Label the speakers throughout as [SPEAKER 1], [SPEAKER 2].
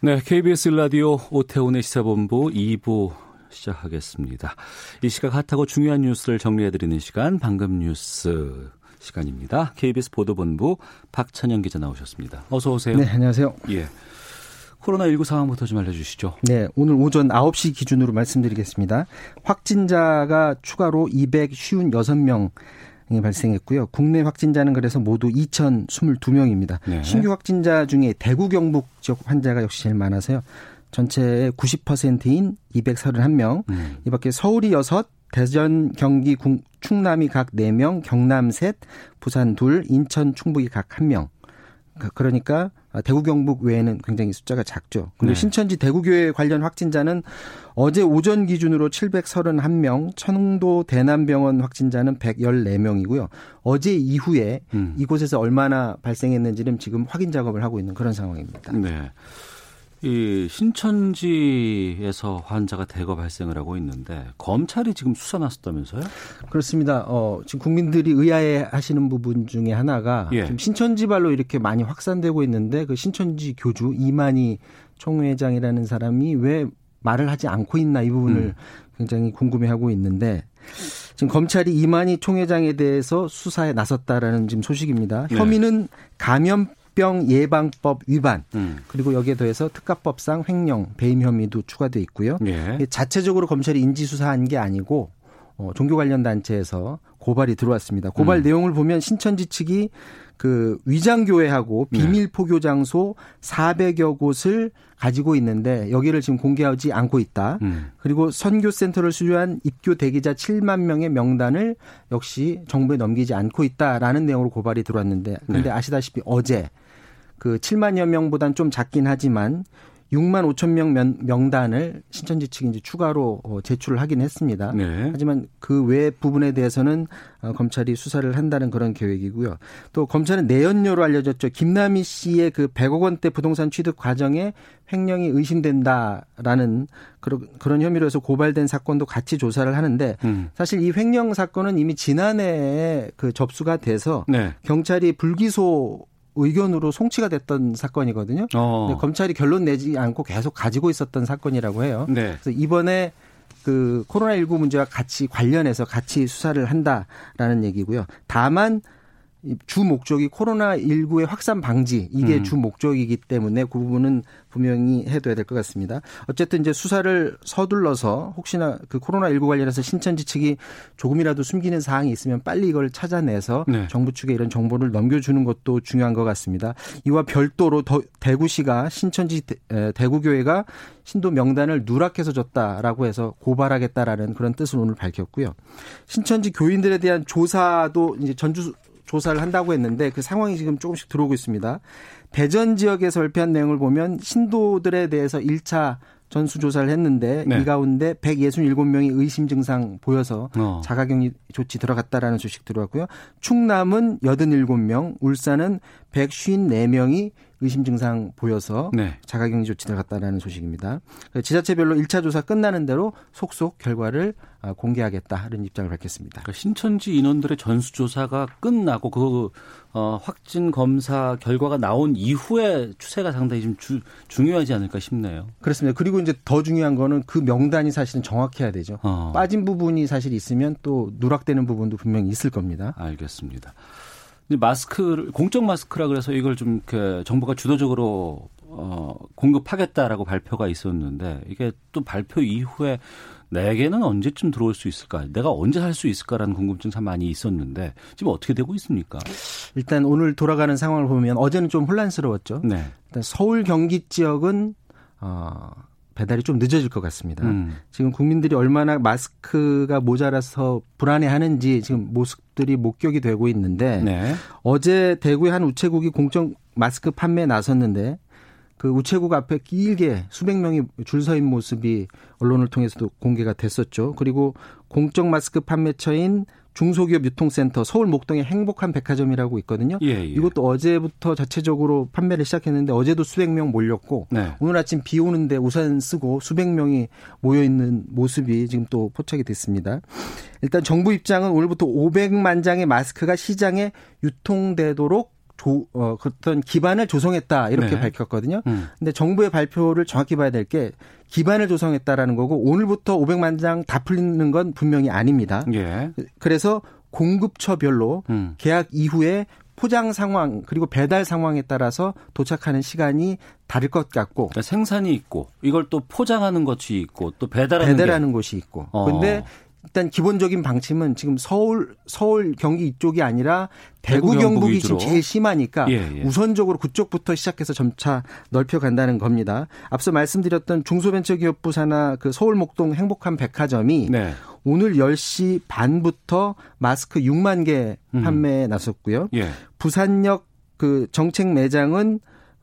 [SPEAKER 1] 네, KBS 라디오 오태훈의 시사본부 2부 시작하겠습니다. 이 시각 핫하고 중요한 뉴스를 정리해드리는 시간, 방금 뉴스 시간입니다. KBS 보도본부 박찬영 기자 나오셨습니다. 어서 오세요.
[SPEAKER 2] 네, 안녕하세요.
[SPEAKER 1] 예. 코로나19 상황부터 좀 알려주시죠.
[SPEAKER 2] 네, 오늘 오전 9시 기준으로 말씀드리겠습니다. 확진자가 추가로 256명 이 발생했고요. 국내 확진자는 그래서 모두 2,022명입니다.
[SPEAKER 1] 네.
[SPEAKER 2] 신규 확진자 중에 대구 경북 지역 환자가 역시 제일 많아서요. 전체의 90%인 231명.
[SPEAKER 1] 음.
[SPEAKER 2] 이 밖에 서울이 6, 대전, 경기, 궁- 충남이 각 4명, 경남 셋, 부산 둘, 인천, 충북이 각 1명. 그- 그러니까 대구 경북 외에는 굉장히 숫자가 작죠. 그리고
[SPEAKER 1] 네.
[SPEAKER 2] 신천지 대구교회 관련 확진자는 어제 오전 기준으로 731명, 청도 대남병원 확진자는 114명이고요. 어제 이후에
[SPEAKER 1] 음.
[SPEAKER 2] 이곳에서 얼마나 발생했는지는 지금 확인 작업을 하고 있는 그런 상황입니다.
[SPEAKER 1] 네. 이 신천지에서 환자가 대거 발생을 하고 있는데 검찰이 지금 수사 나섰다면서요?
[SPEAKER 2] 그렇습니다. 어, 지금 국민들이 의아해 하시는 부분 중에 하나가
[SPEAKER 1] 예.
[SPEAKER 2] 지금 신천지발로 이렇게 많이 확산되고 있는데 그 신천지 교주 이만희 총회장이라는 사람이 왜 말을 하지 않고 있나 이 부분을
[SPEAKER 1] 음.
[SPEAKER 2] 굉장히 궁금해하고 있는데 지금 검찰이 이만희 총회장에 대해서 수사에 나섰다라는 지금 소식입니다.
[SPEAKER 1] 네.
[SPEAKER 2] 혐의는 감염 병 예방법 위반
[SPEAKER 1] 음.
[SPEAKER 2] 그리고 여기에 더해서 특가법상 횡령 배임 혐의도 추가돼 있고요.
[SPEAKER 1] 예.
[SPEAKER 2] 자체적으로 검찰이 인지 수사한 게 아니고 어, 종교 관련 단체에서 고발이 들어왔습니다. 고발
[SPEAKER 1] 음.
[SPEAKER 2] 내용을 보면 신천지 측이 그 위장교회하고
[SPEAKER 1] 네.
[SPEAKER 2] 비밀 포교 장소 400여 곳을 가지고 있는데 여기를 지금 공개하지 않고 있다.
[SPEAKER 1] 음.
[SPEAKER 2] 그리고 선교 센터를 수료한 입교 대기자 7만 명의 명단을 역시 정부에 넘기지 않고 있다라는 내용으로 고발이 들어왔는데 근데
[SPEAKER 1] 네.
[SPEAKER 2] 아시다시피 어제 그 7만여 명보단 좀 작긴 하지만 6만 5천 명 명- 명단을 신천지 측이 이제 추가로 어, 제출을 하긴 했습니다.
[SPEAKER 1] 네.
[SPEAKER 2] 하지만 그 외 부분에 대해서는 어, 검찰이 수사를 한다는 그런 계획이고요. 또 검찰은 내연녀로 알려졌죠. 김남희 씨의 그 100억 원대 부동산 취득 과정에 횡령이 의심된다라는 그런 그런 혐의로 해서 고발된 사건도 같이 조사를 하는데
[SPEAKER 1] 음.
[SPEAKER 2] 사실 이 횡령 사건은 이미 지난해에 그 접수가 돼서
[SPEAKER 1] 네.
[SPEAKER 2] 경찰이 불기소 의견으로 송치가 됐던 사건이거든요.
[SPEAKER 1] 어.
[SPEAKER 2] 근데 검찰이 결론 내지 않고 계속 가지고 있었던 사건이라고 해요.
[SPEAKER 1] 네.
[SPEAKER 2] 그래서 이번에 그 코로나19 문제와 같이 관련해서 같이 수사를 한다라는 얘기고요. 다만 이 주 목적이 코로나19의 확산 방지 이게
[SPEAKER 1] 음.
[SPEAKER 2] 주 목적이기 때문에 그 부분은 분명히 해둬야 될 것 같습니다. 어쨌든 이제 수사를 서둘러서 혹시나 그 코로나19 관련해서 신천지 측이 조금이라도 숨기는 사항이 있으면 빨리 이걸 찾아내서
[SPEAKER 1] 네.
[SPEAKER 2] 정부 측에 이런 정보를 넘겨주는 것도 중요한 것 같습니다. 이와 별도로 더- 대구시가 신천지 대- 대구교회가 신도 명단을 누락해서 줬다라고 해서 고발하겠다라는 그런 뜻을 오늘 밝혔고요. 신천지 교인들에 대한 조사도 이제 전주 조사를 한다고 했는데 그 상황이 지금 조금씩 들어오고 있습니다. 대전 지역에서 발표한 내용을 보면 신도들에 대해서 1차 전수조사를 했는데
[SPEAKER 1] 네.
[SPEAKER 2] 이 가운데 167명이 의심 증상 보여서
[SPEAKER 1] 어.
[SPEAKER 2] 자가격리 조치 들어갔다라는 소식 들어왔고요. 충남은 87명, 울산은 154명이 의심 증상 보여서
[SPEAKER 1] 네.
[SPEAKER 2] 자가격리 조치 들어갔다라는 소식입니다. 그래서 지자체별로 1차 조사 끝나는 대로 속속 결과를 아, 공개하겠다 이런 입장을 밝혔습니다.
[SPEAKER 1] 그러니까 신천지 인원들의 전수조사가 끝나고 그 어, 확진 검사 결과가 나온 이후에 추세가 상당히 좀 주, 중요하지 않을까 싶네요.
[SPEAKER 2] 그렇습니다. 그리고 이제 더 중요한 거는 그 명단이 사실은 정확해야 되죠.
[SPEAKER 1] 어.
[SPEAKER 2] 빠진 부분이 사실 있으면 또 누락되는 부분도 분명히 있을 겁니다.
[SPEAKER 1] 알겠습니다. 근데 마스크를 공적 마스크라 그래서 이걸 좀 이렇게 정부가 주도적으로 어, 공급하겠다라고 발표가 있었는데 이게 또 발표 이후에 내게는 언제쯤 들어올 수 있을까? 내가 언제 살 수 있을까라는 궁금증 참 많이 있었는데 지금 어떻게 되고 있습니까?
[SPEAKER 2] 일단 오늘 돌아가는 상황을 보면 어제는 좀 혼란스러웠죠.
[SPEAKER 1] 네.
[SPEAKER 2] 일단 서울 경기 지역은 어, 배달이 좀 늦어질 것 같습니다.
[SPEAKER 1] 음.
[SPEAKER 2] 지금 국민들이 얼마나 마스크가 모자라서 불안해하는지 지금 모습들이 목격이 되고 있는데
[SPEAKER 1] 네.
[SPEAKER 2] 어제 대구의 한 우체국이 공적 마스크 판매에 나섰는데 그 우체국 앞에 길게 수백 명이 줄 서 있는 모습이 언론을 통해서도 공개가 됐었죠. 그리고 공적 마스크 판매처인 중소기업 유통센터 서울 목동의 행복한 백화점이라고 있거든요. 예, 예. 이것도 어제부터 자체적으로 판매를 시작했는데 어제도 수백 명 몰렸고 네. 오늘 아침 비 오는데 우산 쓰고 수백 명이 모여 있는 모습이 지금 또 포착이 됐습니다. 일단 정부 입장은 오늘부터 500만 장의 마스크가 시장에 유통되도록 조, 어, 어떤 기반을 조성했다 이렇게 네. 밝혔거든요. 음. 근데 정부의 발표를 정확히 봐야 될 게 기반을 조성했다라는 거고 오늘부터 500만 장 다 풀리는 건 분명히 아닙니다. 예. 그래서 공급처별로 음. 계약 이후에 포장 상황 그리고 배달 상황에 따라서 도착하는 시간이 다를 것 같고
[SPEAKER 1] 그러니까 생산이 있고 이걸 또 포장하는 것이 있고 또 배달하는
[SPEAKER 2] 배달하는 곳이 있고 어. 근데 일단 기본적인 방침은 지금 서울 서울 경기 이쪽이 아니라 대구, 대구 경북이 지금 제일 심하니까 예, 예. 우선적으로 그쪽부터 시작해서 점차 넓혀 간다는 겁니다. 앞서 말씀드렸던 중소벤처기업부 산하 그 서울 목동 행복한 백화점이 네. 오늘 10시 반부터 마스크 6만 개 음. 판매에 나섰고요. 예. 부산역 그 정책 매장은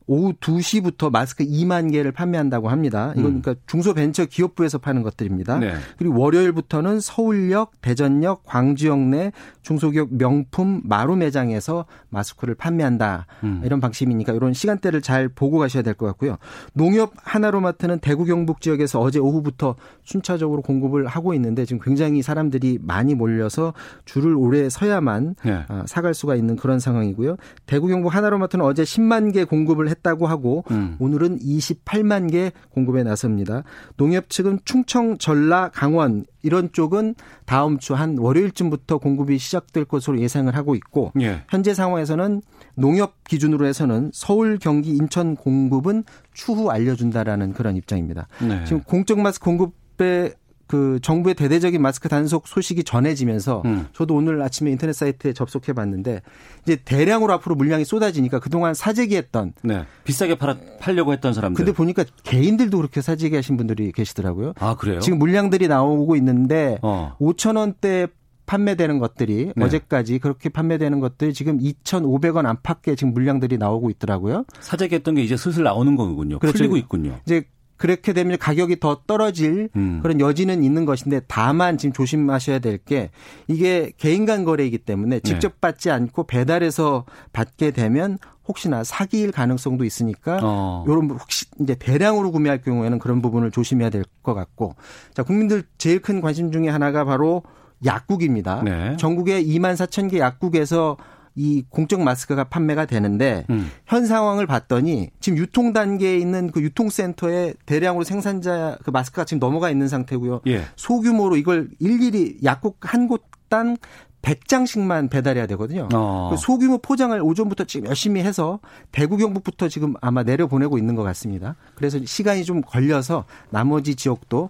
[SPEAKER 2] 오후 2시부터 마스크 2만 개를 판매한다고 합니다. 이건 음. 그러니까 중소벤처기업부에서 파는 것들입니다. 네. 그리고 월요일부터는 서울역, 대전역, 광주역 내 중소기업 명품 마루 매장에서 마스크를 판매한다. 음. 이런 방침이니까 이런 시간대를 잘 보고 가셔야 될 것 같고요. 농협 하나로마트는 대구 경북 지역에서 어제 오후부터 순차적으로 공급을 하고 있는데 지금 굉장히 사람들이 많이 몰려서 줄을 오래 서야만 네. 아, 사갈 수가 있는 그런 상황이고요. 대구 경북 하나로마트는 어제 10만 개 공급을 했다고 하고 음. 오늘은 28만 개 공급에 나섭니다. 농협 측은 충청, 전라, 강원 이런 쪽은 다음 주 한 월요일쯤부터 공급이 시작될 것으로 예상을 하고 있고 예. 현재 상황에서는 농협 기준으로 해서는 서울, 경기, 인천 공급은 추후 알려준다라는 그런 입장입니다. 네. 지금 공적 마스크 공급 에 그 정부의 대대적인 마스크 단속 소식이 전해지면서 음. 저도 오늘 아침에 인터넷 사이트에 접속해 봤는데 이제 대량으로 앞으로 물량이 쏟아지니까 그동안 사재기 했던
[SPEAKER 1] 네. 비싸게 팔아, 팔려고 했던 사람들.
[SPEAKER 2] 근데 보니까 개인들도 그렇게 사재기 하신 분들이 계시더라고요.
[SPEAKER 1] 아, 그래요?
[SPEAKER 2] 지금 물량들이 나오고 있는데 어. 5천 원대 판매되는 것들이 네. 어제까지 그렇게 판매되는 것들이 지금 2,500원 안팎의 지금 물량들이 나오고 있더라고요.
[SPEAKER 1] 사재기 했던 게 이제 슬슬 나오는 거군요. 그렇죠. 풀리고 있군요.
[SPEAKER 2] 이제 그렇게 되면 가격이 더 떨어질 음. 그런 여지는 있는 것인데 다만 지금 조심하셔야 될 게 이게 개인 간 거래이기 때문에 직접 네. 받지 않고 배달해서 받게 되면 혹시나 사기일 가능성도 있으니까 어. 요런 혹시 이제 대량으로 구매할 경우에는 그런 부분을 조심해야 될 것 같고 자 국민들 제일 큰 관심 중에 하나가 바로 약국입니다. 네. 전국에 2만 4천 개 약국에서 이 공적 마스크가 판매가 되는데 음. 현 상황을 봤더니 지금 유통 단계에 있는 그 유통센터에 대량으로 생산자 그 마스크가 지금 넘어가 있는 상태고요. 예. 소규모로 이걸 일일이 약국 한 곳당 100장씩만 배달해야 되거든요. 어. 그 소규모 포장을 오전부터 지금 열심히 해서 대구 경북부터 지금 아마 내려보내고 있는 것 같습니다. 그래서 시간이 좀 걸려서 나머지 지역도 어,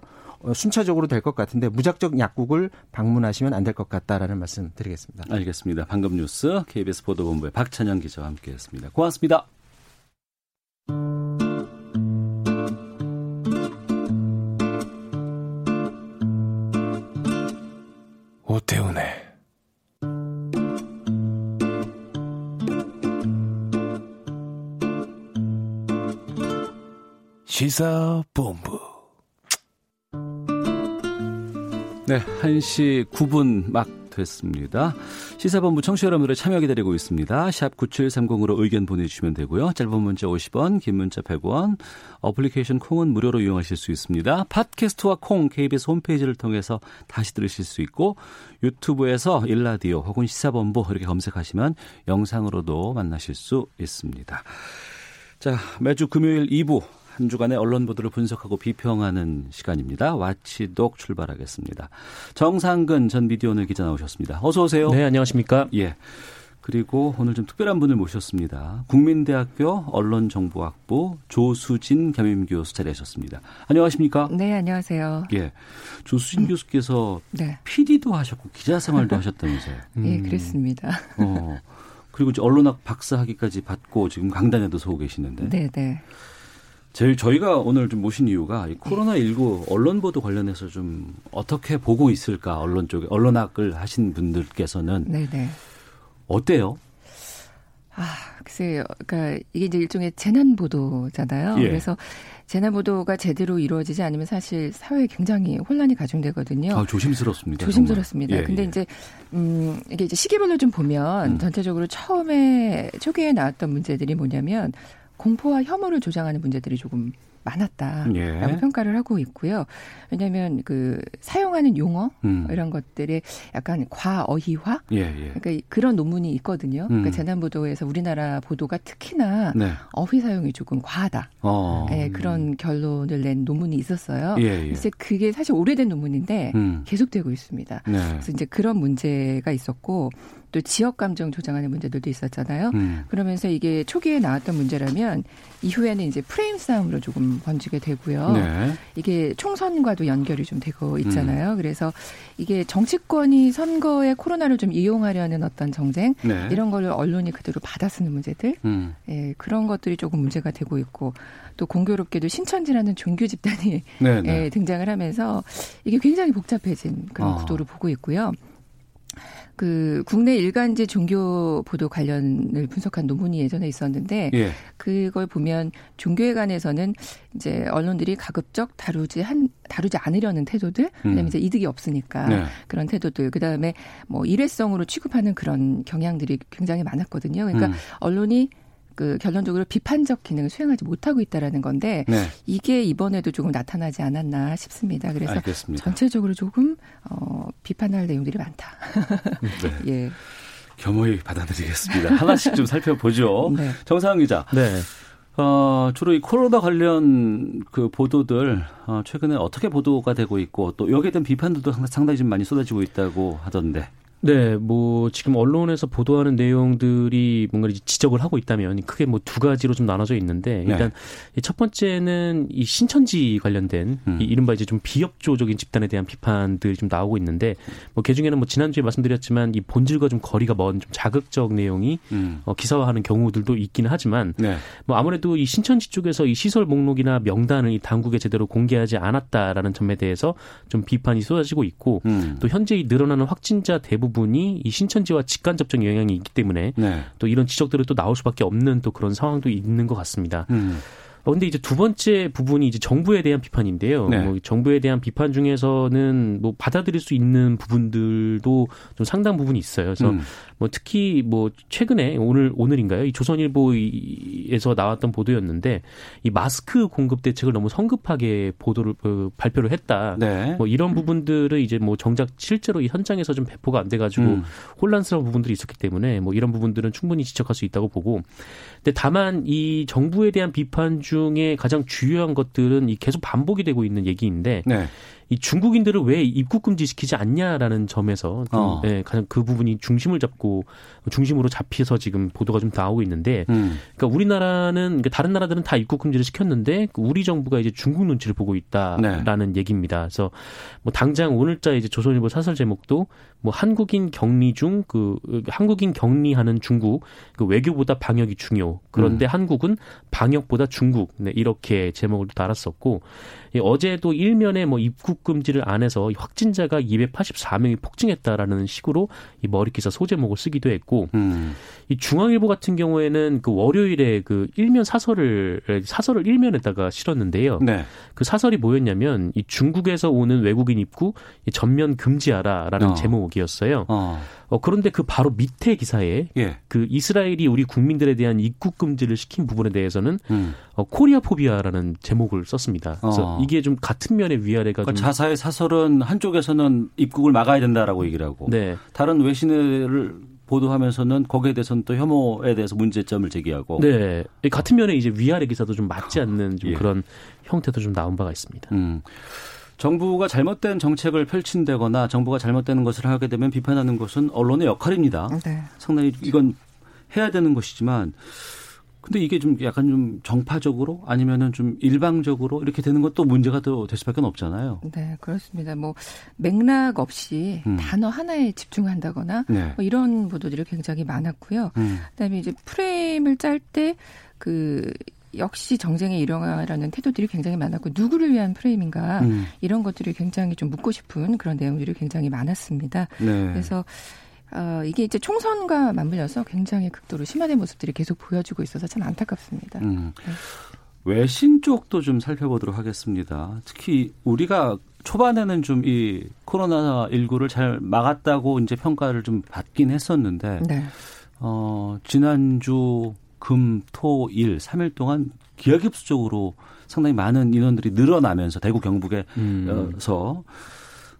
[SPEAKER 2] 순차적으로 될 것 같은데 무작정 약국을 방문하시면 안 될 것 같다라는 말씀 드리겠습니다.
[SPEAKER 1] 알겠습니다. 방금 뉴스 KBS 보도본부의 박찬영 기자와 함께했습니다. 고맙습니다. 오태훈의 시사본부 네, 1시 9분 막 됐습니다. 시사본부 청취자 여러분들의 참여 기다리고 있습니다. 샵 9730으로 의견 보내주시면 되고요. 짧은 문자 50원, 긴 문자 100원, 어플리케이션 콩은 무료로 이용하실 수 있습니다. 팟캐스트와 콩, KBS 홈페이지를 통해서 다시 들으실 수 있고 유튜브에서 일라디오 혹은 시사본부 이렇게 검색하시면 영상으로도 만나실 수 있습니다. 자, 매주 금요일 2부 한 주간의 언론 보도를 분석하고 비평하는 시간입니다. 와치독 출발하겠습니다. 정상근 전 미디어오늘 기자 나오셨습니다. 어서 오세요.
[SPEAKER 3] 네, 안녕하십니까?
[SPEAKER 1] 예. 그리고 오늘 좀 특별한 분을 모셨습니다. 국민대학교 언론정보학부 조수진 겸임 교수 자리하셨습니다. 안녕하십니까?
[SPEAKER 4] 네, 안녕하세요.
[SPEAKER 1] 예. 조수진 교수께서 네. PD도 하셨고 기자 생활도 하셨다면서요.
[SPEAKER 4] 음. 예, 그랬습니다.
[SPEAKER 1] 어. 그리고 이제 언론학 박사 학위까지 받고 지금 강단에도 서고 계시는데.
[SPEAKER 4] 네, 네.
[SPEAKER 1] 제일 저희가 오늘 좀 모신 이유가 이 코로나 19 언론 보도 관련해서 좀 어떻게 보고 있을까 언론 쪽에 언론학을 하신 분들께서는 네네. 어때요?
[SPEAKER 4] 아 글쎄요. 그러니까 이게 이제 일종의 재난 보도잖아요.
[SPEAKER 1] 예.
[SPEAKER 4] 그래서 재난 보도가 제대로 이루어지지 않으면 사실 사회에 굉장히 혼란이 가중되거든요.
[SPEAKER 1] 아, 조심스럽습니다.
[SPEAKER 4] 조심스럽습니다.
[SPEAKER 1] 정말. 예,
[SPEAKER 4] 근데
[SPEAKER 1] 예.
[SPEAKER 4] 이제 음 이게 이제 시기별로 좀 보면
[SPEAKER 1] 음.
[SPEAKER 4] 전체적으로 처음에 초기에 나왔던 문제들이 뭐냐면 공포와 혐오를 조장하는 문제들이 조금 많았다라고
[SPEAKER 1] 예.
[SPEAKER 4] 평가를 하고 있고요. 왜냐하면 그 사용하는 용어
[SPEAKER 1] 음.
[SPEAKER 4] 이런 것들의 약간 과어휘화
[SPEAKER 1] 예, 예.
[SPEAKER 4] 그러니까 그런 논문이 있거든요.
[SPEAKER 1] 음.
[SPEAKER 4] 그러니까 재난 보도에서 우리나라 보도가 특히나
[SPEAKER 1] 네.
[SPEAKER 4] 어휘 사용이 조금 과하다.
[SPEAKER 1] 어.
[SPEAKER 4] 네, 그런 결론을 낸 논문이 있었어요.
[SPEAKER 1] 예, 예.
[SPEAKER 4] 이제 그게 사실 오래된 논문인데
[SPEAKER 1] 음.
[SPEAKER 4] 계속되고 있습니다.
[SPEAKER 1] 네.
[SPEAKER 4] 그래서 이제 그런 문제가 있었고 또 지역 감정 조장하는 문제들도 있었잖아요.
[SPEAKER 1] 음.
[SPEAKER 4] 그러면서 이게 초기에 나왔던 문제라면 이후에는 이제 프레임 싸움으로 조금 번지게 되고요.
[SPEAKER 1] 네.
[SPEAKER 4] 이게 총선과도 연결이 좀 되고 있잖아요.
[SPEAKER 1] 음.
[SPEAKER 4] 그래서 이게 정치권이 선거에 코로나를 좀 이용하려는 어떤 정쟁
[SPEAKER 1] 네.
[SPEAKER 4] 이런 거를 언론이 그대로 받아쓰는 문제들
[SPEAKER 1] 음.
[SPEAKER 4] 예, 그런 것들이 조금 문제가 되고 있고 또 공교롭게도 신천지라는 종교 집단이
[SPEAKER 1] 네, 네.
[SPEAKER 4] 예, 등장을 하면서 이게 굉장히 복잡해진 그런
[SPEAKER 1] 아.
[SPEAKER 4] 구도를 보고 있고요. 그 국내 일간지 종교 보도 관련을 분석한 논문이 예전에 있었는데
[SPEAKER 1] 예.
[SPEAKER 4] 그걸 보면 종교에 관해서는 이제 언론들이 가급적 다루지 한 다루지 않으려는 태도들, 왜냐면 이제 이득이 없으니까
[SPEAKER 1] 음. 네.
[SPEAKER 4] 그런 태도들, 그 다음에 뭐 일회성으로 취급하는 그런 경향들이 굉장히 많았거든요. 그러니까
[SPEAKER 1] 음.
[SPEAKER 4] 언론이 그 결론적으로 비판적 기능을 수행하지 못하고 있다라는 건데
[SPEAKER 1] 네.
[SPEAKER 4] 이게 이번에도 조금 나타나지 않았나 싶습니다. 그래서
[SPEAKER 1] 알겠습니다.
[SPEAKER 4] 전체적으로 조금 어, 비판할 내용들이 많다.
[SPEAKER 1] 네.
[SPEAKER 4] 예.
[SPEAKER 1] 겸허히 받아들이겠습니다. 하나씩 좀 살펴보죠.
[SPEAKER 4] 네.
[SPEAKER 1] 정상훈 기자.
[SPEAKER 2] 네.
[SPEAKER 1] 어, 주로 이 코로나 관련 그 보도들 어, 최근에 어떻게 보도가 되고 있고 또 여기에 대한 비판들도 상- 상당히 좀 많이 쏟아지고 있다고 하던데.
[SPEAKER 3] 네, 뭐 지금 언론에서 보도하는 내용들이 뭔가 이제 지적을 하고 있다면 크게 뭐 두 가지로 좀 나눠져 있는데
[SPEAKER 1] 네.
[SPEAKER 3] 일단 이첫 번째는 이 신천지 관련된
[SPEAKER 1] 음.
[SPEAKER 3] 이 이른바 이제 좀 비협조적인 집단에 대한 비판들이 좀 나오고 있는데 뭐 그 중에는 뭐 지난주에 말씀드렸지만 이 본질과 좀 거리가 먼 좀 자극적 내용이
[SPEAKER 1] 음.
[SPEAKER 3] 어, 기사화하는 경우들도 있기는 하지만
[SPEAKER 1] 네.
[SPEAKER 3] 뭐 아무래도 이 신천지 쪽에서 이 시설 목록이나 명단을 이 당국에 제대로 공개하지 않았다라는 점에 대해서 좀 비판이 쏟아지고 있고
[SPEAKER 1] 음.
[SPEAKER 3] 또 현재 이 늘어나는 확진자 대부분 이 이 신천지와 직간접적 영향이 있기 때문에
[SPEAKER 1] 네.
[SPEAKER 3] 또 이런 지적들이 또 나올 수밖에 없는 또 그런 상황도 있는 것 같습니다.
[SPEAKER 1] 음.
[SPEAKER 3] 어, 근데 이제 두 번째 부분이 이제 정부에 대한 비판인데요.
[SPEAKER 1] 네.
[SPEAKER 3] 뭐 정부에 대한 비판 중에서는 뭐 받아들일 수 있는 부분들도 좀 상당 부분이 있어요. 그래서
[SPEAKER 1] 음.
[SPEAKER 3] 뭐 특히 뭐 최근에 오늘 오늘인가요? 이 조선일보에서 나왔던 보도였는데 이 마스크 공급 대책을 너무 성급하게 보도를 어, 발표를 했다.
[SPEAKER 1] 네.
[SPEAKER 3] 뭐 이런 부분들은 이제 뭐 정작 실제로 이 현장에서 좀 배포가 안 돼가지고
[SPEAKER 1] 음.
[SPEAKER 3] 혼란스러운 부분들이 있었기 때문에 뭐 이런 부분들은 충분히 지적할 수 있다고 보고 근데 다만 이 정부에 대한 비판 중에 가장 주요한 것들은 이 계속 반복이 되고 있는 얘기인데
[SPEAKER 1] 네.
[SPEAKER 3] 이 중국인들을 왜 입국 금지시키지 않냐라는 점에서 좀
[SPEAKER 1] 어.
[SPEAKER 3] 예, 가장 그 부분이 중심을 잡고 중심으로 잡혀서 지금 보도가 좀 나오고 있는데
[SPEAKER 1] 음.
[SPEAKER 3] 그러니까 우리나라는 그러니까 다른 나라들은 다 입국 금지를 시켰는데 그 우리 정부가 이제 중국 눈치를 보고 있다라는 얘기입니다. 그래서 뭐 당장 오늘자 이제 조선일보 사설 제목도 뭐 한국인 격리 중 그 한국인 격리하는 중국 그 외교보다 방역이 중요. 그런데 한국은 방역보다 중국 네, 이렇게 제목을 달았었고 예, 어제도 일면에 뭐 입국 금지를 안 해서 이 확진자가 284명이 폭증했다라는 식으로 이 머리 기사 소제목을 쓰기도 했고
[SPEAKER 1] 음.
[SPEAKER 3] 이 중앙일보 같은 경우에는 그 월요일에 그 일면 사설을 사설을 일면에다가 실었는데요.
[SPEAKER 1] 네.
[SPEAKER 3] 그 사설이 뭐였냐면 이 중국에서 오는 외국인 입국 이 전면 금지하라라는
[SPEAKER 1] 어.
[SPEAKER 3] 제목이었어요.
[SPEAKER 1] 어.
[SPEAKER 3] 어 그런데 그 바로 밑에 기사에
[SPEAKER 1] 예.
[SPEAKER 3] 그 이스라엘이 우리 국민들에 대한 입국 금지를 시킨 부분에 대해서는
[SPEAKER 1] 음.
[SPEAKER 3] 어, Korea phobia라는 제목을 썼습니다. 그래서
[SPEAKER 1] 어.
[SPEAKER 3] 이게 좀 같은 면의 위아래가
[SPEAKER 1] 그러니까
[SPEAKER 3] 좀
[SPEAKER 1] 자사의 사설은 한쪽에서는 입국을 막아야 된다라고 얘기를 하고
[SPEAKER 3] 네.
[SPEAKER 1] 다른 외신을 보도하면서는 거기에 대해서는 또 혐오에 대해서 문제점을 제기하고
[SPEAKER 3] 네. 이 같은 면에 이제 위아래 기사도 좀 맞지 않는 좀
[SPEAKER 1] 예.
[SPEAKER 3] 그런 형태도 좀 나온 바가 있습니다.
[SPEAKER 1] 음. 정부가 잘못된 정책을 펼친다거나 정부가 잘못되는 것을 하게 되면 비판하는 것은 언론의 역할입니다.
[SPEAKER 4] 네.
[SPEAKER 1] 상당히 이건 해야 되는 것이지만 근데 이게 좀 약간 좀 정파적으로 아니면은 좀 일방적으로 이렇게 되는 것도 문제가 또 될 수밖에 없잖아요.
[SPEAKER 4] 네, 그렇습니다. 뭐 맥락 없이
[SPEAKER 1] 음.
[SPEAKER 4] 단어 하나에 집중한다거나
[SPEAKER 1] 네.
[SPEAKER 4] 뭐 이런 보도들이 굉장히 많았고요.
[SPEAKER 1] 음.
[SPEAKER 4] 그다음에 이제 프레임을 짤 때 그 역시 정쟁의 일영화라는 태도들이 굉장히 많았고 누구를 위한 프레임인가
[SPEAKER 1] 음.
[SPEAKER 4] 이런 것들이 굉장히 좀 묻고 싶은 그런 내용들이 굉장히 많았습니다.
[SPEAKER 1] 네.
[SPEAKER 4] 그래서 어, 이게 이제 총선과 맞물려서 굉장히 극도로 심화된 모습들이 계속 보여지고 있어서 참 안타깝습니다. 음.
[SPEAKER 1] 네. 외신 쪽도 좀 살펴보도록 하겠습니다. 특히 우리가 초반에는 좀 이 코로나 19를 잘 막았다고 이제 평가를 좀 받긴 했었는데 네. 어, 지난주 금, 토, 일 3일 동안 기하급수적으로 상당히 많은 인원들이 늘어나면서 대구 경북에서 음.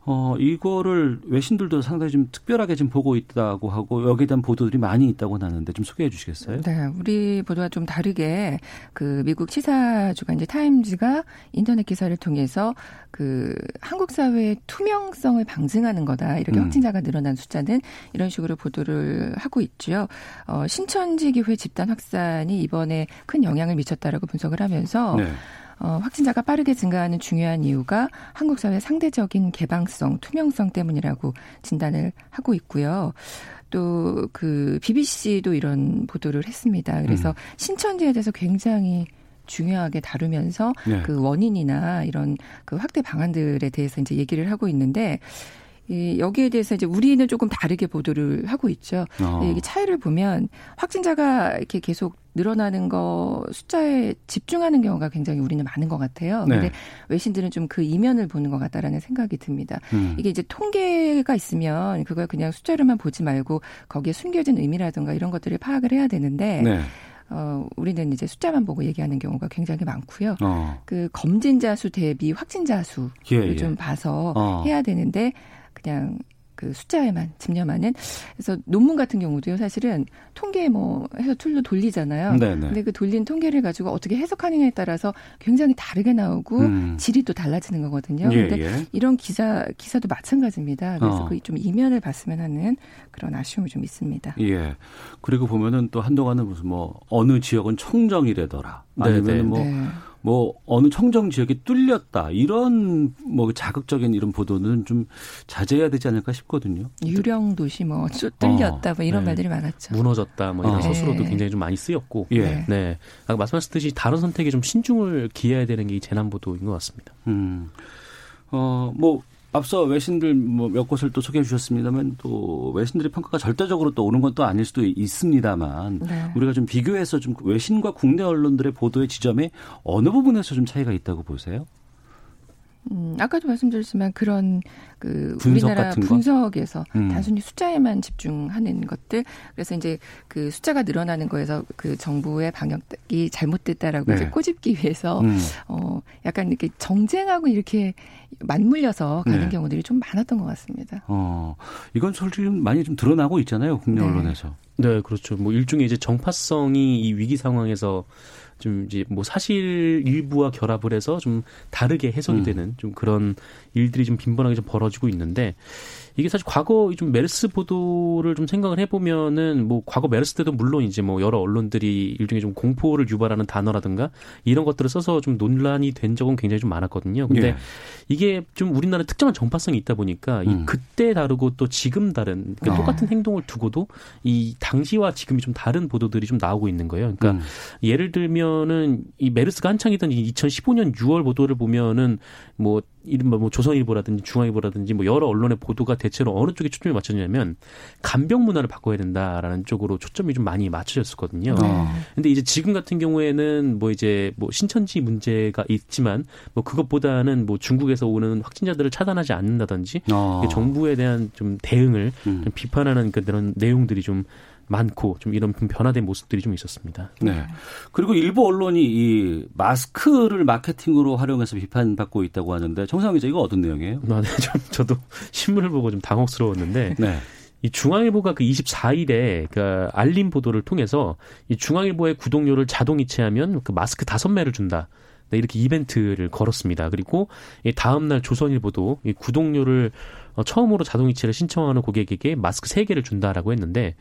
[SPEAKER 1] 어, 이거를 외신들도 상당히 좀 특별하게 지금 보고 있다고 하고 여기에 대한 보도들이 많이 있다고 나는데 좀 소개해 주시겠어요?
[SPEAKER 4] 네, 우리 보도와 좀 다르게 그 미국 시사주간 이제 타임즈가 인터넷 기사를 통해서 그 한국 사회의 투명성을 방증하는 거다 이렇게 음. 확진자가 늘어난 숫자는 이런 식으로 보도를 하고 있죠. 어, 신천지 교회 집단 확산이 이번에 큰 영향을 미쳤다라고 분석을 하면서. 네. 어, 확진자가 빠르게 증가하는 중요한 이유가 한국 사회 상대적인 개방성, 투명성 때문이라고 진단을 하고 있고요. 또 그 BBC도 이런 보도를 했습니다. 그래서 음. 신천지에 대해서 굉장히 중요하게 다루면서 네. 그 원인이나 이런 그 확대 방안들에 대해서 이제 얘기를 하고 있는데 이 여기에 대해서 이제 우리는 조금 다르게 보도를 하고 있죠. 어. 이게 차이를 보면 확진자가 이렇게 계속 늘어나는 거 숫자에 집중하는 경우가 굉장히 우리는 많은 것 같아요. 네. 근데 외신들은 좀 그 이면을 보는 것 같다라는 생각이 듭니다. 음. 이게 이제 통계가 있으면 그걸 그냥 숫자로만 보지 말고 거기에 숨겨진 의미라든가 이런 것들을 파악을 해야 되는데 네. 어, 우리는 이제 숫자만 보고 얘기하는 경우가 굉장히 많고요. 어. 그 검진자 수 대비 확진자 수를 예, 예. 좀 봐서 어. 해야 되는데 그냥 그 숫자에만 집념하는 그래서 논문 같은 경우도요 사실은 통계 뭐 해서 tool로 돌리잖아요. 네네. 네. 근데 그 돌린 통계를 가지고 어떻게 해석하느냐에 따라서 굉장히 다르게 나오고 음. 질이 또 달라지는 거거든요. 예, 근데 예. 이런 기사 기사도 마찬가지입니다. 그래서 어. 그좀 이면을 봤으면 하는 그런 아쉬움이 좀 있습니다.
[SPEAKER 1] 예. 그리고 보면은 또 한동안은 무슨 뭐 어느 지역은 청정이래더라. 아니면 뭐 네. 뭐 어느 청정 지역이 뚫렸다 이런 뭐 자극적인 이런 보도는 좀 자제해야 되지 않을까 싶거든요.
[SPEAKER 4] 유령 도시 뭐 뚫렸다 어, 뭐 이런 네. 말들이 많았죠.
[SPEAKER 3] 무너졌다 뭐 이런 어. 서술로도 네. 굉장히 좀 많이 쓰였고, 예. 네. 아까 말씀하셨듯이 다른 선택에 좀 신중을 기해야 되는 게이 재난 보도인 것 같습니다. 음.
[SPEAKER 1] 어 뭐 앞서 외신들 뭐 몇 곳을 또 소개해 주셨습니다만 또 외신들의 평가가 절대적으로 또 오는 건 또 아닐 수도 있습니다만 네. 우리가 좀 비교해서 좀 외신과 국내 언론들의 보도의 지점에 어느 부분에서 좀 차이가 있다고 보세요?
[SPEAKER 4] 음, 아까도 말씀드렸지만 그런 그 분석 우리나라 분석에서 음. 단순히 숫자에만 집중하는 것들 그래서 이제 그 숫자가 늘어나는 거에서 그 정부의 방역이 잘못됐다라고 네. 이제 꼬집기 위해서 음. 어 약간 이렇게 정쟁하고 이렇게 맞물려서 가는 네. 경우들이 좀 많았던 것 같습니다. 어
[SPEAKER 1] 이건 솔직히 많이 좀 드러나고 있잖아요 국내 네. 언론에서.
[SPEAKER 3] 네 그렇죠. 뭐 일종의 이제 정파성이 이 위기 상황에서 좀 이제 뭐 사실 일부와 결합을 해서 좀 다르게 해석이 음. 되는 좀 그런 일들이 좀 빈번하게 좀 벌어지고 있는데 이게 사실 과거 좀 메르스 보도를 좀 생각을 해보면은 뭐 과거 메르스 때도 물론 이제 뭐 여러 언론들이 일종의 좀 공포를 유발하는 단어라든가 이런 것들을 써서 좀 논란이 된 적은 굉장히 좀 많았거든요. 근데 예. 이게 좀 우리나라 특정한 정파성이 있다 보니까 음. 이 그때 다르고 또 지금 다른 그러니까 어. 똑같은 행동을 두고도 이 당시와 지금이 좀 다른 보도들이 좀 나오고 있는 거예요. 그러니까 음. 예를 들면은 이 메르스가 한창이던 2015년 6월 보도를 보면은 뭐 이른바 뭐 조선일보라든지 중앙일보라든지 뭐 여러 언론의 보도가 대체로 어느 쪽에 초점이 맞춰지냐면 간병 문화를 바꿔야 된다라는 쪽으로 초점이 좀 많이 맞춰졌었거든요. 어. 근데 이제 지금 같은 경우에는 뭐 이제 뭐 신천지 문제가 있지만 뭐 그것보다는 뭐 중국에서 오는 확진자들을 차단하지 않는다든지 어. 정부에 대한 좀 대응을 음. 좀 비판하는 그런 내용들이 좀 많고 좀 이런 변화된 모습들이 좀 있었습니다.
[SPEAKER 1] 네. 그리고 일부 언론이 이 마스크를 마케팅으로 활용해서 비판받고 있다고 하는데 정상 기자 이거 어떤 내용이에요?
[SPEAKER 3] 아, 네. 좀 저도 신문을 보고 좀 당혹스러웠는데 네. 이 중앙일보가 그 24일에 그 알림 보도를 통해서 이 중앙일보의 구독료를 자동 이체하면 그 마스크 다섯 매를 준다. 네, 이렇게 이벤트를 걸었습니다. 그리고 다음 날 조선일보도 이 구독료를 어, 처음으로 자동이체를 신청하는 고객에게 마스크 3개를 준다라고 했는데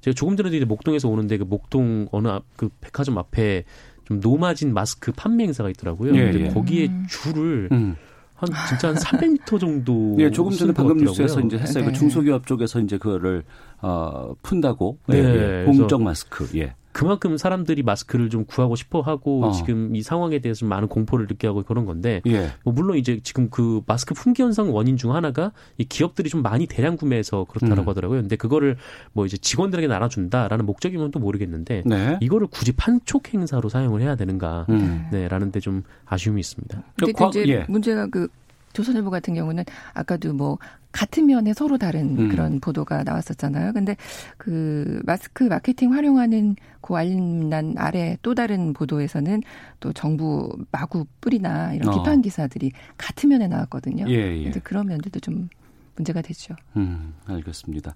[SPEAKER 3] 제가 조금 전에도 이제 목동에서 오는데 그 목동 어느 앞, 그 백화점 앞에 좀 노마진 마스크 판매 행사가 있더라고요. 예, 근데 예. 거기에 음. 줄을 음. 한 진짜 한 300m 정도.
[SPEAKER 1] 예, 조금 전에 방금 뉴스에서 이제 했어요. 그 네. 그 중소기업 쪽에서 이제 그거를 어 푼다고. 네. 예, 예. 공적 마스크. 예.
[SPEAKER 3] 그만큼 사람들이 마스크를 좀 구하고 싶어 하고 어. 지금 이 상황에 대해서 많은 공포를 느끼 하고 그런 건데 예. 뭐 물론 이제 지금 그 마스크 품귀 현상 원인 중 하나가 이 기업들이 좀 많이 대량 구매해서 그렇다라고 음. 하더라고요. 근데 그거를 뭐 이제 직원들에게 나눠준다라는 목적이면 또 모르겠는데 네. 이거를 굳이 판촉 행사로 사용을 해야 되는가? 음. 네라는 데 좀 아쉬움이 있습니다.
[SPEAKER 4] 근데 이제 예. 문제가 그 조선일보 같은 경우는 아까도 뭐 같은 면에 서로 다른 음. 그런 보도가 나왔었잖아요. 근데 그 마스크 마케팅 활용하는 그 알림란 아래 또 다른 보도에서는 또 정부 마구 뿌리나 이런 어. 비판 기사들이 같은 면에 나왔거든요. 예, 예. 근데 그런 면들도 좀 문제가 되죠.
[SPEAKER 1] 음, 알겠습니다.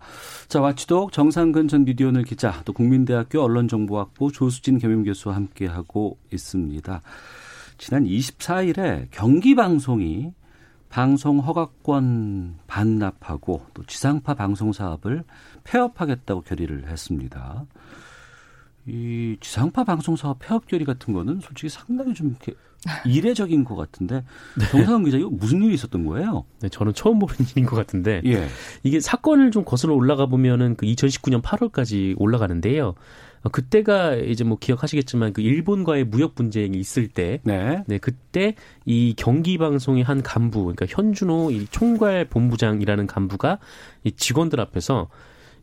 [SPEAKER 1] 자, 와치독 정상근 전 미디어널 기자, 또 국민대학교 언론정보학부 조수진 겸임교수와 함께하고 있습니다. 지난 24일에 경기방송이 방송 허가권 반납하고 또 지상파 방송 사업을 폐업하겠다고 결의를 했습니다. 이 지상파 방송 사업 폐업 결의 같은 거는 솔직히 상당히 좀 이렇게 이례적인 것 같은데 네. 정상훈 기자 이거 무슨 일이 있었던 거예요?
[SPEAKER 3] 네, 저는 처음 보는 일인 것 같은데 예. 이게 사건을 좀 거슬러 올라가 보면은 그 2019년 8월까지 올라가는데요. 어, 그때가 이제 뭐 기억하시겠지만 그 일본과의 무역 분쟁이 있을 때, 네, 네 그때 이 경기 방송의 한 간부, 그러니까 현준호 이 총괄 본부장이라는 간부가 이 직원들 앞에서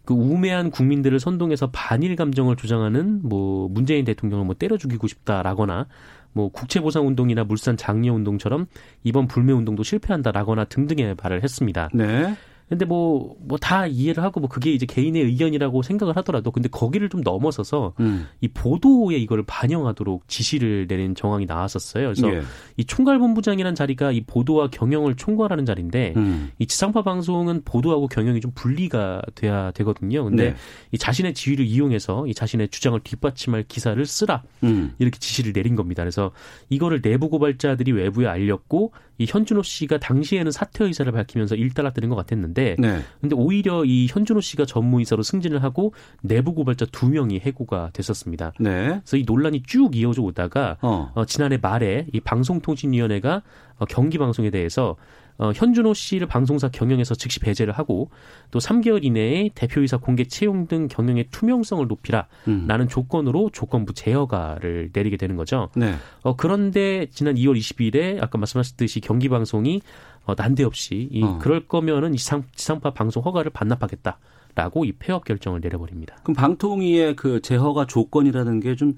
[SPEAKER 3] 그 우매한 국민들을 선동해서 반일 감정을 조장하는 뭐 문재인 대통령을 뭐 때려 죽이고 싶다라거나 뭐 국채보상 운동이나 물산 장려 운동처럼 이번 불매 운동도 실패한다라거나 등등의 말을 했습니다. 네. 근데 뭐 뭐 다 이해를 하고 뭐 그게 이제 개인의 의견이라고 생각을 하더라도 근데 거기를 좀 넘어서서 음. 이 보도에 이걸 반영하도록 지시를 내린 정황이 나왔었어요. 그래서 예. 이 총괄본부장이라는 자리가 이 보도와 경영을 총괄하는 자리인데 음. 이 지상파 방송은 보도하고 경영이 좀 분리가 돼야 되거든요. 근데 네. 이 자신의 지위를 이용해서 이 자신의 주장을 뒷받침할 기사를 쓰라 음. 이렇게 지시를 내린 겁니다. 그래서 이거를 내부 고발자들이 외부에 알렸고 이 현준호 씨가 당시에는 사퇴 의사를 밝히면서 일단락되는 것 같았는데 네. 근데 오히려 이 현준호 씨가 전무이사로 승진을 하고 내부 고발자 두 명이 해고가 됐었습니다. 네. 그래서 이 논란이 쭉 이어져 오다가 어. 어, 지난해 말에 이 방송통신위원회가 어, 경기 방송에 대해서 어, 현준호 씨를 방송사 경영에서 즉시 배제를 하고 또 3개월 이내에 대표이사 공개 채용 등 경영의 투명성을 높이라라는 음. 조건으로 조건부 제어가를 내리게 되는 거죠. 네. 어, 그런데 지난 2월 20일에 아까 말씀하셨듯이 경기 방송이 어, 난데없이 이 어. 그럴 거면은 지상, 지상파 방송 허가를 반납하겠다. 라고 이 폐업 결정을 내려버립니다.
[SPEAKER 1] 그럼 방통위의 그 제허가 조건이라는 게좀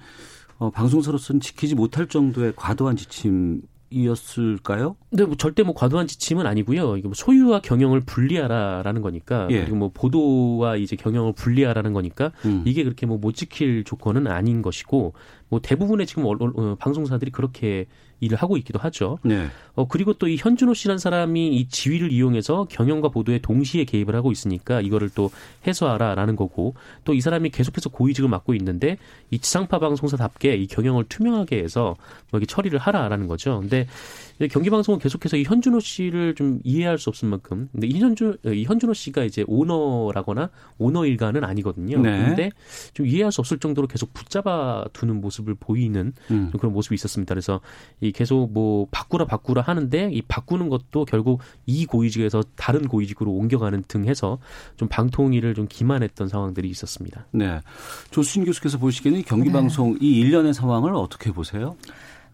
[SPEAKER 1] 어, 방송사로서는 지키지 못할 정도의 과도한 지침 이었을까요?
[SPEAKER 3] 네, 뭐 절대 뭐 과도한 지침은 아니고요. 이게 뭐 소유와 경영을 분리하라라는 거니까 예. 그리고 뭐 보도와 이제 경영을 분리하라는 거니까 음. 이게 그렇게 뭐 못 지킬 조건은 아닌 것이고 뭐 대부분의 지금 어, 방송사들이 그렇게 일을 하고 있기도 하죠. 네. 어 그리고 또 이 현준호 씨란 사람이 이 지위를 이용해서 경영과 보도에 동시에 개입을 하고 있으니까 이거를 또 해소하라라는 거고 또 이 사람이 계속해서 고위직을 맡고 있는데 이 지상파 방송사답게 이 경영을 투명하게 해서 뭐 이렇게 처리를 하라라는 거죠. 근데 경기방송은 계속해서 이 현준호 씨를 좀 이해할 수 없을 만큼 근데 이 현준 이 현준호 씨가 이제 오너라거나 오너 일가는 아니거든요. 네. 근데 좀 이해할 수 없을 정도로 계속 붙잡아 두는 모습 을 보이는 음. 그런 모습이 있었습니다. 그래서 이 계속 뭐 바꾸라 바꾸라 하는데 이 바꾸는 것도 결국 이 고위직에서 다른 고위직으로 옮겨가는 등 해서 좀 방통위를 좀 기만했던 상황들이 있었습니다.
[SPEAKER 1] 네. 조수진 교수께서 보시기에는 경기방송 네. 이 일련의 상황을 어떻게 보세요?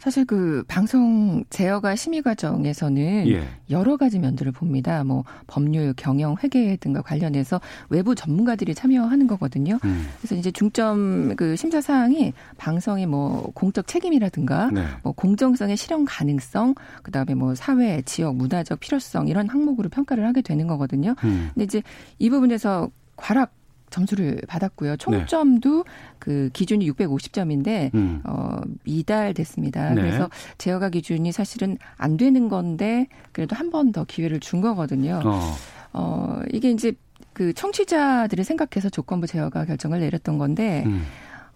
[SPEAKER 4] 사실 그 방송 제어가 심의 과정에서는 예. 여러 가지 면들을 봅니다. 뭐 법률, 경영, 회계 등과 관련해서 외부 전문가들이 참여하는 거거든요. 음. 그래서 이제 중점 그 심사 사항이 방송의 뭐 공적 책임이라든가 네. 뭐 공정성의 실현 가능성, 그다음에 뭐 사회, 지역, 문화적 필요성 이런 항목으로 평가를 하게 되는 거거든요. 음. 근데 이제 이 부분에서 과락 점수를 받았고요. 총점도 네. 그 기준이 650점인데 음. 어 미달됐습니다. 네. 그래서 제어가 기준이 사실은 안 되는 건데 그래도 한 번 더 기회를 준 거거든요. 어. 어 이게 이제 그 청취자들을 생각해서 조건부 제어가 결정을 내렸던 건데 음.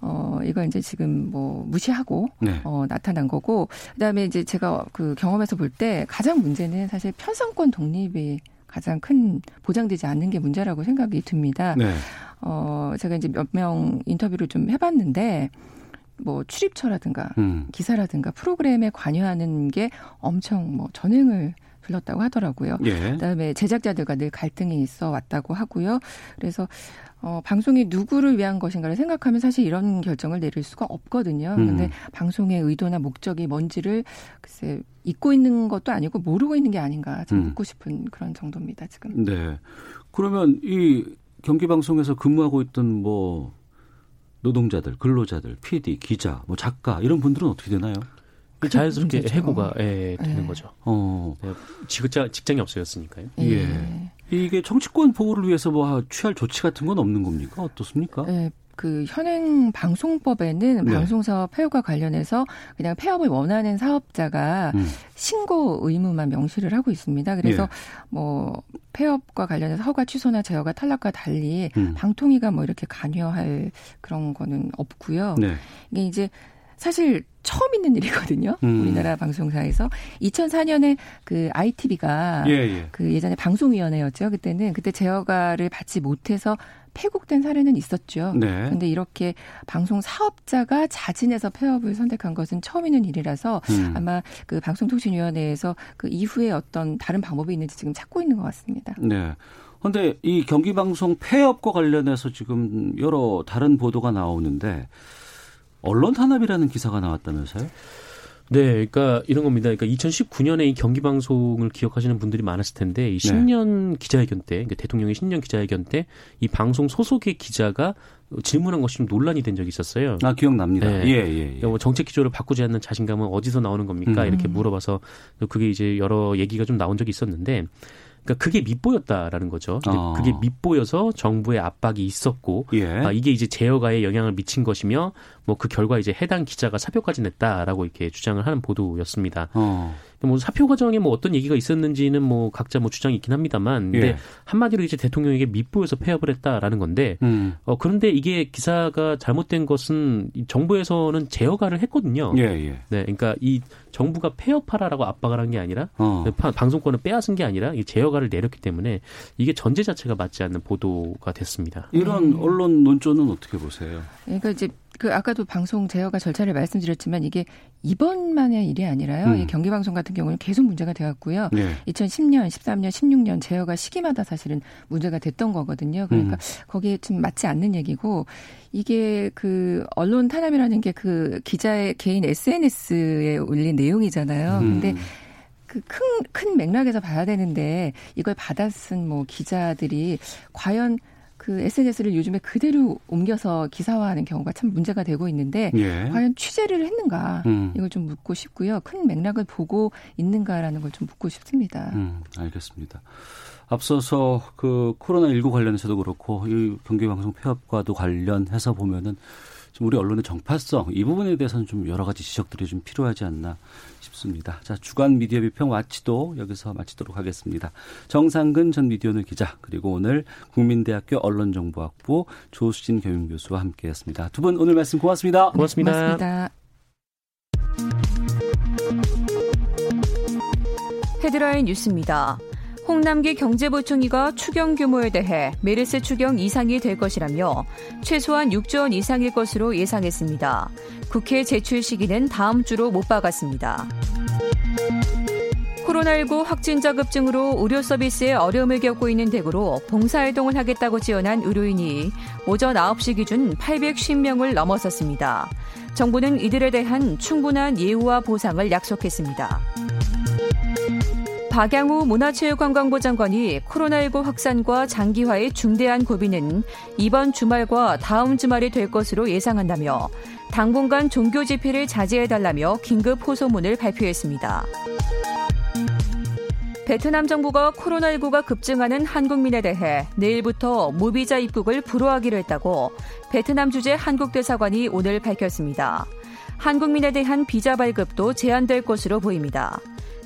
[SPEAKER 4] 어, 이걸 이제 지금 뭐 무시하고, 네. 어, 나타난 거고, 그 다음에 이제 제가 그 경험에서 볼 때 가장 문제는 사실 편성권 독립이 가장 큰 보장되지 않는 게 문제라고 생각이 듭니다. 네. 어, 제가 이제 몇 명 인터뷰를 좀 해봤는데, 뭐 출입처라든가 음. 기사라든가 프로그램에 관여하는 게 엄청 뭐 전횡을 불렀다고 하더라고요. 예. 그다음에 제작자들과 늘 갈등이 있어 왔다고 하고요. 그래서 어, 방송이 누구를 위한 것인가를 생각하면 사실 이런 결정을 내릴 수가 없거든요. 음. 근데 방송의 의도나 목적이 뭔지를 글쎄 잊고 있는 것도 아니고 모르고 있는 게 아닌가 좀 음. 묻고 싶은 그런 정도입니다, 지금.
[SPEAKER 1] 네. 그러면 이 경기 방송에서 근무하고 있던 뭐 노동자들, 근로자들, PD, 기자, 뭐 작가 이런 분들은 어떻게 되나요?
[SPEAKER 3] 그 자연스럽게 문제죠. 해고가 예, 되는 네. 거죠. 어. 네, 직장, 직장이 없어졌으니까요.
[SPEAKER 1] 예. 예. 이게 정치권 보호를 위해서 뭐 취할 조치 같은 건 없는 겁니까? 어떻습니까?
[SPEAKER 4] 예. 그 현행 방송법에는 네. 방송사업 폐업과 관련해서 그냥 폐업을 원하는 사업자가 음. 신고 의무만 명시를 하고 있습니다. 그래서 예. 뭐 폐업과 관련해서 허가 취소나 제어가 탈락과 달리 음. 방통위가 뭐 이렇게 관여할 그런 거는 없고요. 네. 이게 이제 사실 처음 있는 일이거든요. 음. 우리나라 방송사에서 2004년에 그 ITV가 예, 예. 그 예전에 방송위원회였죠. 그때는 그때 제어가를 받지 못해서 폐국된 사례는 있었죠. 네. 근데 이렇게 방송 사업자가 자진해서 폐업을 선택한 것은 처음 있는 일이라서 음. 아마 그 방송통신위원회에서 그 이후에 어떤 다른 방법이 있는지 지금 찾고 있는 것 같습니다.
[SPEAKER 1] 네. 그런데 이 경기방송 폐업과 관련해서 지금 여러 다른 보도가 나오는데 언론 탄압이라는 기사가 나왔다면서요?
[SPEAKER 3] 네, 그러니까 이런 겁니다. 그러니까 2019년에 이 경기 방송을 기억하시는 분들이 많았을 텐데 이 신년 네. 기자회견 때, 그러니까 대통령의 신년 기자회견 때 이 방송 소속의 기자가 질문한 것이 좀 논란이 된 적이 있었어요.
[SPEAKER 1] 아 기억납니다. 네. 예, 예, 예.
[SPEAKER 3] 그러니까 뭐 정책 기조를 바꾸지 않는 자신감은 어디서 나오는 겁니까? 음. 이렇게 물어봐서 그게 이제 여러 얘기가 좀 나온 적이 있었는데 그러니까 그게 밑보였다라는 거죠. 어. 그게 밑보여서 정부의 압박이 있었고 예. 아, 이게 이제 제어가에 영향을 미친 것이며 뭐 그 결과 이제 해당 기자가 사표까지 냈다라고 이렇게 주장을 하는 보도였습니다. 어. 뭐 사표 과정에 뭐 어떤 얘기가 있었는지는 뭐 각자 뭐 주장이 있긴 합니다만 근데 예. 한마디로 이제 대통령에게 밑보여서 폐업을 했다라는 건데 음. 어 그런데 이게 기사가 잘못된 것은 정부에서는 제어가를 했거든요. 예, 예. 네, 그러니까 이 정부가 폐업하라라고 압박을 한 게 아니라 어. 네, 방송권을 빼앗은 게 아니라 이 제어가를 내렸기 때문에 이게 전제 자체가 맞지 않는 보도가 됐습니다.
[SPEAKER 1] 이런 음. 언론 논조는 어떻게 보세요?
[SPEAKER 4] 그러니까 이제 그 아까도 방송 제어가 절차를 말씀드렸지만 이게 이번만의 일이 아니라요. 음. 이 경기 방송 같은 경우는 계속 문제가 되었고요. 네. 2010년, 13년, 16년 제어가 시기마다 사실은 문제가 됐던 거거든요. 그러니까 음. 거기에 좀 맞지 않는 얘기고 이게 그 언론 탄압이라는 게 그 기자의 개인 SNS에 올린 내용이잖아요. 음. 근데 그 큰, 큰 맥락에서 봐야 되는데 이걸 받아 쓴 뭐 기자들이 과연 그 SNS를 요즘에 그대로 옮겨서 기사화하는 경우가 참 문제가 되고 있는데 예. 과연 취재를 했는가 음. 이걸 좀 묻고 싶고요. 큰 맥락을 보고 있는가라는 걸 좀 묻고 싶습니다. 음,
[SPEAKER 1] 알겠습니다. 앞서서 그 코로나 19 관련해서도 그렇고 이 경기 방송 폐업과도 관련해서 보면은 좀 우리 언론의 정파성 이 부분에 대해서는 좀 여러 가지 지적들이 좀 필요하지 않나 싶습니다. 자 주간 미디어 비평 와치도 여기서 마치도록 하겠습니다. 정상근 전 미디어널 기자 그리고 오늘 국민대학교 언론정보학부 조수진 교육교수와 함께했습니다. 두 분 오늘 말씀 고맙습니다.
[SPEAKER 3] 고맙습니다.
[SPEAKER 4] 고맙습니다.
[SPEAKER 5] 헤드라인 뉴스입니다. 홍남기 경제부총리가 추경 규모에 대해 메르스 추경 이상이 될 것이라며 최소한 6조 원 이상일 것으로 예상했습니다. 국회 제출 시기는 다음 주로 못 박았습니다. 코로나19 확진자 급증으로 의료 서비스에 어려움을 겪고 있는 대구로 봉사활동을 하겠다고 지원한 의료인이 오전 9시 기준 810명을 넘어섰습니다. 정부는 이들에 대한 충분한 예우와 보상을 약속했습니다. 박양우 문화체육관광부 장관이 코로나19 확산과 장기화의 중대한 고비는 이번 주말과 다음 주말이 될 것으로 예상한다며 당분간 종교 집회를 자제해달라며 긴급 호소문을 발표했습니다. 베트남 정부가 코로나19가 급증하는 한국민에 대해 내일부터 무비자 입국을 불허하기로 했다고 베트남 주재 한국 대사관이 오늘 밝혔습니다. 한국민에 대한 비자 발급도 제한될 것으로 보입니다.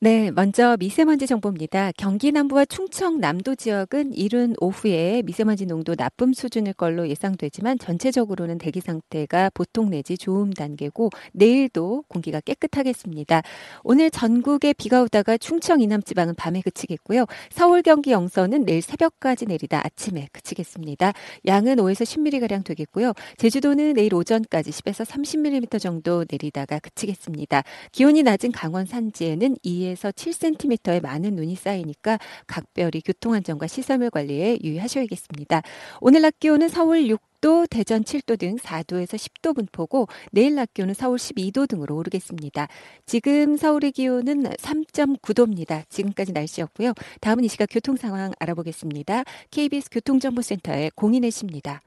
[SPEAKER 6] 네, 먼저 미세먼지 정보입니다. 경기 남부와 충청 남도 지역은 이른 오후에 미세먼지 농도 나쁨 수준일 걸로 예상되지만 전체적으로는 대기 상태가 보통 내지 좋음 단계고 내일도 공기가 깨끗하겠습니다. 오늘 전국에 비가 오다가 충청 이남 지방은 밤에 그치겠고요. 서울 경기 영서는 내일 새벽까지 내리다 아침에 그치겠습니다. 양은 5에서 10mm 가량 되겠고요. 제주도는 내일 오전까지 10에서 30mm 정도 내리다가 그치겠습니다. 기온이 낮은 강원 산지에는 2에 4에서 7cm의 많은 눈이 쌓이니까 각별히 교통안전과 시설물 관리에 유의하셔야겠습니다. 오늘 낮 기온은 서울 6도, 대전 7도 등 4도에서 10도 분포고 내일 낮 기온은 서울 12도 등으로 오르겠습니다. 지금 서울의 기온은 3.9도입니다. 지금까지 날씨였고요. 다음은 이 시각 교통 상황 알아보겠습니다. KBS 교통정보센터의 공인혜 씨입니다.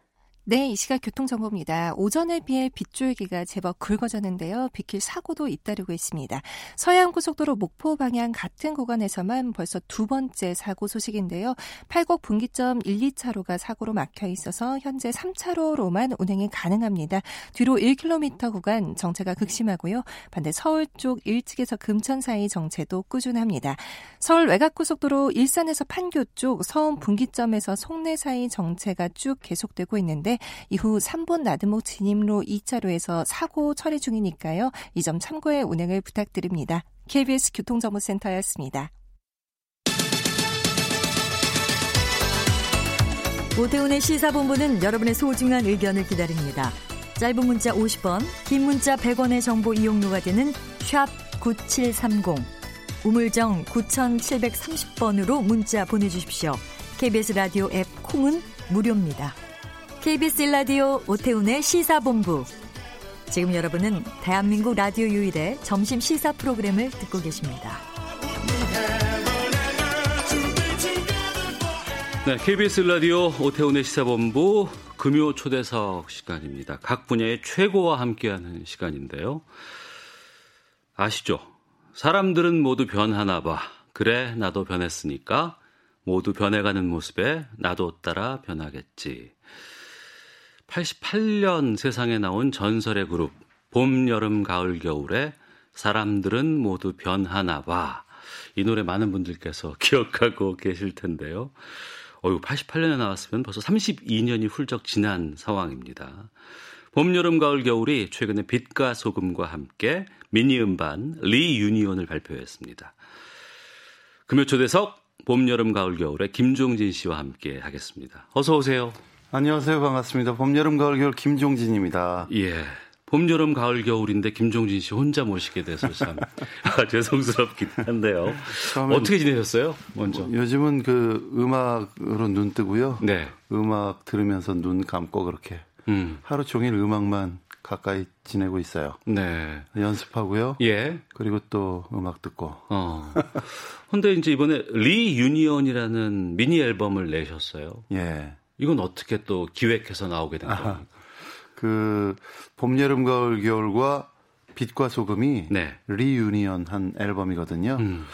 [SPEAKER 7] 네, 이 시각 교통정보입니다. 오전에 비해 빗줄기가 제법 굵어졌는데요. 비킬 사고도 잇따르고 있습니다. 서해안고속도로 목포 방향 같은 구간에서만 벌써 두 번째 사고 소식인데요. 팔곡 분기점 1, 2차로가 사고로 막혀 있어서 현재 3차로로만 운행이 가능합니다. 뒤로 1km 구간 정체가 극심하고요. 반대 서울 쪽 일찍에서 금천 사이 정체도 꾸준합니다. 서울 외곽고속도로 일산에서 판교 쪽 서운 분기점에서 송내 사이 정체가 쭉 계속되고 있는데 이후 3번 나드목 진입로 2차로에서 사고 처리 중이니까요. 이 점 참고해 운행을 부탁드립니다. KBS 교통정보센터였습니다.
[SPEAKER 8] 오태훈의 시사본부는 여러분의 소중한 의견을 기다립니다. 짧은 문자 50원, 긴 문자 100원의 정보 이용료가 되는 샵 9730, 우물정 9730번으로 문자 보내주십시오. KBS 라디오 앱 콩은 무료입니다. KBS 라디오 오태훈의 시사본부. 지금 여러분은 대한민국 라디오 유일의 점심 시사 프로그램을 듣고 계십니다.
[SPEAKER 1] 네, KBS 라디오 오태훈의 시사본부 금요 초대석 시간입니다. 각 분야의 최고와 함께하는 시간인데요. 아시죠? 사람들은 모두 변하나 봐. 그래, 나도 변했으니까 모두 변해가는 모습에 나도 따라 변하겠지. 88년 세상에 나온 전설의 그룹 봄, 여름, 가을, 겨울에 사람들은 모두 변하나 봐. 이 노래 많은 분들께서 기억하고 계실 텐데요. 어유 88년에 나왔으면 벌써 32년이 훌쩍 지난 상황입니다. 봄, 여름, 가을, 겨울이 최근에 빛과 소금과 함께 미니 음반 리 유니온을 발표했습니다. 금요 초대석 봄, 여름, 가을, 겨울에 김종진 씨와 함께 하겠습니다. 어서 오세요.
[SPEAKER 9] 안녕하세요. 반갑습니다. 봄, 여름, 가을, 겨울 김종진입니다.
[SPEAKER 1] 예. 봄, 여름, 가을, 겨울인데 김종진 씨 혼자 모시게 돼서 참 아, 죄송스럽긴 한데요. 어떻게 지내셨어요? 먼저. 뭐,
[SPEAKER 9] 요즘은 그 음악으로 눈 뜨고요. 네. 음악 들으면서 눈 감고 그렇게 음. 하루 종일 음악만 가까이 지내고 있어요. 네. 연습하고요. 예. 그리고 또 음악 듣고. 어.
[SPEAKER 1] 근데 이제 이번에 Reunion이라는 미니 앨범을 내셨어요. 예. 이건 어떻게 또 기획해서 나오게 된 겁니까?
[SPEAKER 9] 그 봄, 여름, 가을, 겨울과 빛과 소금이 네. reunion 한 앨범이거든요. 음.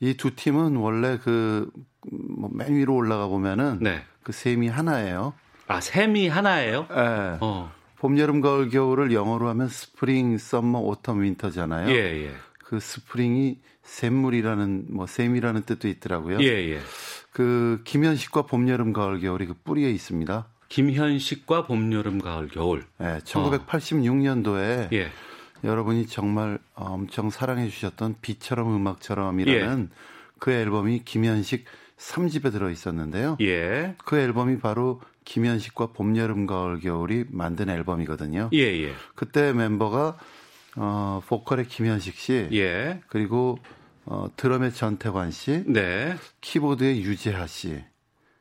[SPEAKER 9] 이두 팀은 원래 그맨 위로 올라가 보면은 네. 그 샘이 하나예요.
[SPEAKER 1] 아, 샘이 하나예요?
[SPEAKER 9] 네. 어. 봄, 여름, 가을, 겨울을 영어로 하면 spring, summer, autumn, winter잖아요. 예, 예. 그 spring이 샘물이라는 뭐 샘이라는 뜻도 있더라고요. 예, 예. 그 김현식과 봄, 여름, 가을, 겨울이 그 뿌리에 있습니다.
[SPEAKER 1] 김현식과 봄, 여름, 가을, 겨울.
[SPEAKER 9] 네, 1986년도에 어. 예. 여러분이 정말 엄청 사랑해 주셨던 비처럼 음악처럼이라는 예. 그 앨범이 김현식 3집에 들어 있었는데요. 예. 그 앨범이 바로 김현식과 봄, 여름, 가을, 겨울이 만든 앨범이거든요. 예, 예. 그때 멤버가 어, 보컬의 김현식 씨, 예. 그리고 어, 드럼의 전태관 씨, 네. 키보드의 유재하 씨.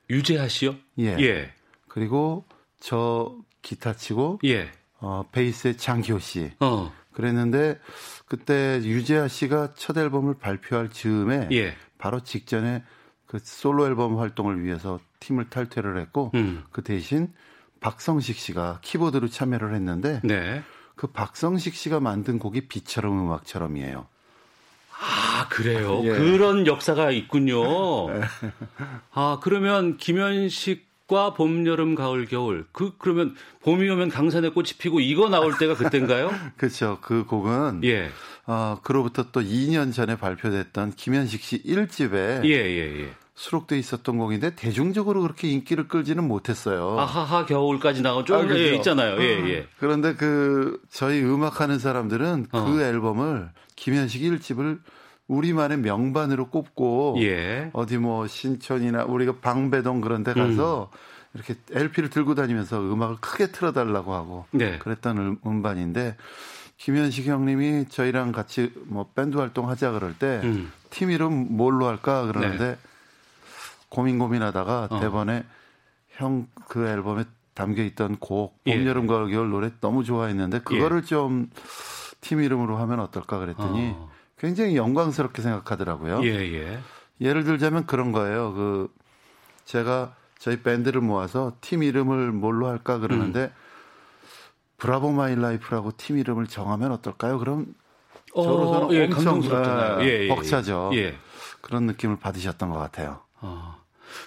[SPEAKER 1] 유재하 씨요?
[SPEAKER 9] 예. 예. 그리고 저 기타 치고 예. 어, 베이스의 장기호 씨. 어. 그랬는데 그때 유재하 씨가 첫 앨범을 발표할 즈음에 예. 바로 직전에 그 솔로 앨범 활동을 위해서 팀을 탈퇴를 했고 음. 그 대신 박성식 씨가 키보드로 참여를 했는데 네. 그 박성식 씨가 만든 곡이 비처럼 음악처럼이에요.
[SPEAKER 1] 아, 그래요? 예. 그런 역사가 있군요. 아, 그러면 김현식 빛과 봄, 여름, 가을, 겨울. 그 그러면 봄이 오면 강산에 꽃이 피고 이거 나올 때가 그때인가요?
[SPEAKER 9] 그렇죠. 그 곡은 예. 어, 그로부터 또 2년 전에 발표됐던 김현식 씨 1집에 예, 예, 예. 수록돼 있었던 곡인데 대중적으로 그렇게 인기를 끌지는 못했어요.
[SPEAKER 1] 아하하 겨울까지 나온 좀 아, 그렇죠. 예, 있잖아요. 예, 음. 예.
[SPEAKER 9] 그런데 그 저희 음악하는 사람들은 그 어. 그 앨범을 김현식 1집을 우리만의 명반으로 꼽고 예. 어디 뭐 신촌이나 우리가 방배동 그런 데 가서 음. 이렇게 LP를 들고 다니면서 음악을 크게 틀어달라고 하고 네. 그랬던 음, 음반인데 김현식 형님이 저희랑 같이 뭐 밴드 활동하자 그럴 때팀 음. 이름 뭘로 할까 그러는데 네. 고민 고민하다가 어. 대번에 형 그 앨범에 담겨 있던 곡 봄, 예. 여름, 가을, 겨울 노래 너무 좋아했는데 그거를 예. 좀팀 이름으로 하면 어떨까 그랬더니 어. 굉장히 영광스럽게 생각하더라고요. 예, 예. 예를 들자면 그런 거예요. 그 제가 저희 밴드를 모아서 팀 이름을 뭘로 할까 그러는데 음. Bravo My Life라고 팀 이름을 정하면 어떨까요? 그럼 어, 저로서는 예, 엄청 예, 예, 예, 벅차죠. 예. 그런 느낌을 받으셨던 것 같아요. 어.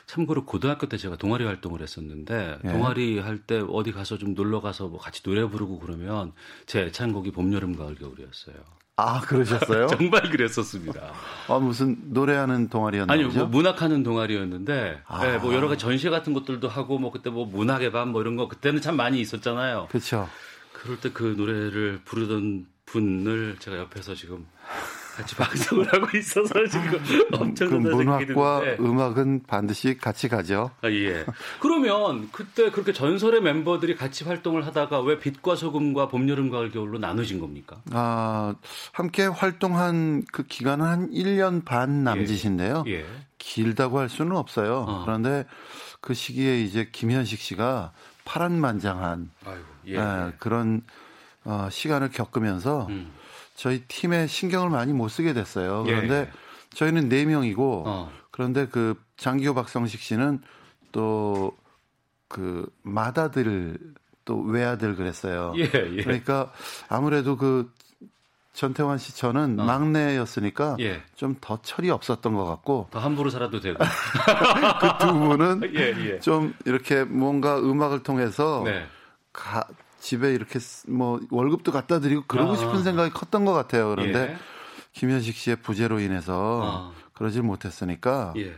[SPEAKER 1] 참고로 고등학교 때 제가 동아리 활동을 했었는데 예. 동아리 할 때 어디 가서 좀 놀러 가서 뭐 같이 노래 부르고 그러면 제 애창곡이 봄, 여름, 가을, 겨울이었어요.
[SPEAKER 9] 아, 그러셨어요?
[SPEAKER 1] 정말 그랬었습니다.
[SPEAKER 9] 아, 무슨 노래하는 동아리였나요?
[SPEAKER 1] 아니요, 뭐 문학하는 동아리였는데, 아. 네, 뭐 여러 가지 전시 같은 것들도 하고, 뭐 그때 뭐 문학의 밤 뭐 이런 거 그때는 참 많이 있었잖아요.
[SPEAKER 9] 그렇죠.
[SPEAKER 1] 그럴 때 그 노래를 부르던 분을 제가 옆에서 지금 같이 방송을 하고 있어서 지금 엄청 그
[SPEAKER 9] 문학과 음악은 반드시 같이 가죠.
[SPEAKER 1] 아, 예. 그러면 그때 그렇게 전설의 member들이 같이 활동을 하다가 왜 빛과 소금과 봄, 여름, 가을, 겨울로 나눠진 겁니까?
[SPEAKER 9] 아, 함께 활동한 그 기간은 한 1년 반 남짓인데요. 예. 예. 길다고 할 수는 없어요. 어. 그런데 그 시기에 이제 김현식 씨가 파란만장한 아이고, 예, 예. 그런 어, 시간을 겪으면서 음. 저희 팀에 신경을 많이 못 쓰게 됐어요. 예. 그런데 예. 저희는 네 명이고 어. 그런데 그 장기호 박성식 씨는 또 그 마다들 또 외아들 그랬어요. 예, 예. 그러니까 아무래도 그 전태환 씨 저는 어. 막내였으니까 예. 좀더 철이 없었던 것 같고
[SPEAKER 1] 더 함부로 살아도 되고
[SPEAKER 9] 그 두 분은 예, 예. 좀 이렇게 뭔가 음악을 통해서 네. 가, 집에 이렇게 뭐 월급도 갖다 드리고 그러고 아. 싶은 생각이 컸던 것 같아요. 그런데 예. 김현식 씨의 부재로 인해서 아. 그러질 못했으니까 예.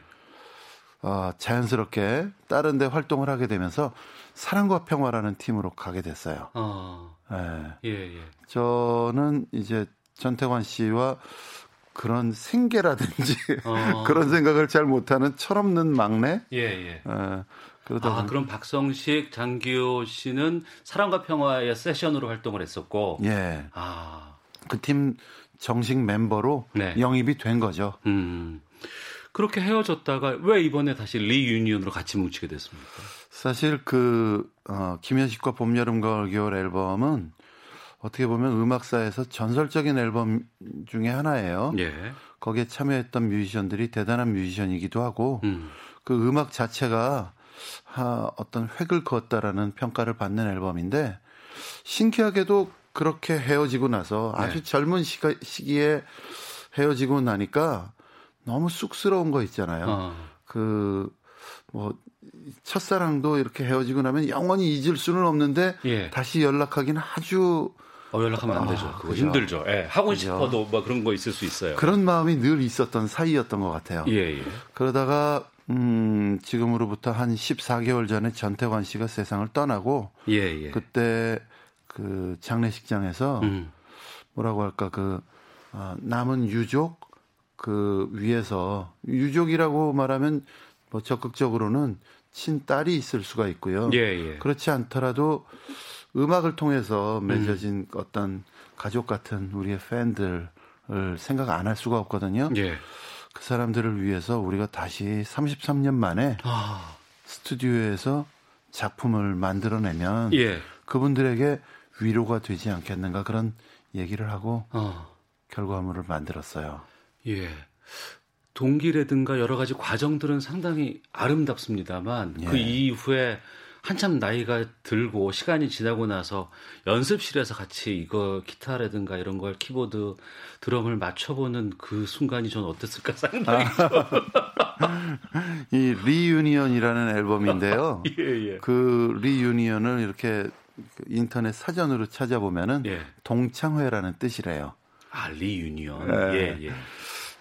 [SPEAKER 9] 어, 자연스럽게 다른 데 활동을 하게 되면서 사랑과 평화라는 팀으로 가게 됐어요. 아. 예. 예, 예. 저는 이제 전태관 씨와 그런 생계라든지 어. 그런 생각을 잘 못하는 철없는 막내. 예, 예. 예.
[SPEAKER 1] 그러다 아, 그럼 박성식, 장기호 씨는 사랑과 평화의 세션으로 활동을 했었고. 예.
[SPEAKER 9] 아. 그 팀 정식 멤버로 네. 영입이 된 거죠. 음.
[SPEAKER 1] 그렇게 헤어졌다가 왜 이번에 다시 리유니언으로 같이 뭉치게 됐습니까?
[SPEAKER 9] 사실 그, 어, 김현식과 봄, 여름, 가을, 겨울 앨범은 어떻게 보면 음악사에서 전설적인 앨범 중에 하나예요. 예. 거기에 참여했던 뮤지션들이 대단한 뮤지션이기도 하고 음. 그 음악 자체가 하, 어떤 획을 그었다라는 평가를 받는 앨범인데 신기하게도 그렇게 헤어지고 나서 네. 아주 젊은 시가, 시기에 헤어지고 나니까 너무 쑥스러운 거 있잖아요. 어. 그, 뭐, 첫사랑도 이렇게 헤어지고 나면 영원히 잊을 수는 없는데 예. 다시 연락하기는 아주
[SPEAKER 1] 어, 연락하면 안 되죠. 아, 그거 그죠. 힘들죠. 예, 하고 그죠. 싶어도 뭐 그런 거 있을 수 있어요.
[SPEAKER 9] 그런 마음이 늘 있었던 사이였던 것 같아요. 예, 예. 그러다가 음, 지금으로부터 한 14개월 전에 전태관 씨가 세상을 떠나고 예, 예. 그때 그 장례식장에서 음. 뭐라고 할까 그 어, 남은 유족 그 위에서 유족이라고 말하면 뭐 적극적으로는 친딸이 있을 수가 있고요. 예, 예. 그렇지 않더라도 음악을 통해서 맺어진 음. 어떤 가족 같은 우리의 팬들을 생각 안 할 수가 없거든요. 예. 그 사람들을 위해서 우리가 다시 33년 만에 아. 스튜디오에서 작품을 만들어내면 예. 그분들에게 위로가 되지 않겠는가 그런 얘기를 하고 어. 결과물을 만들었어요.
[SPEAKER 1] 예. 동기라든가 여러 가지 과정들은 상당히 아름답습니다만 그 예. 그 이후에 한참 나이가 들고 시간이 지나고 나서 연습실에서 같이 이거 기타라든가 이런 걸 키보드 드럼을 맞춰보는 그 순간이 전 어땠을까 상당히
[SPEAKER 9] 아. 이 Reunion이라는 앨범인데요. 예, 예. 그 reunion을 이렇게 그 인터넷 사전으로 찾아보면은 예. 동창회라는 뜻이래요.
[SPEAKER 1] 아 reunion. 네. 예, 예.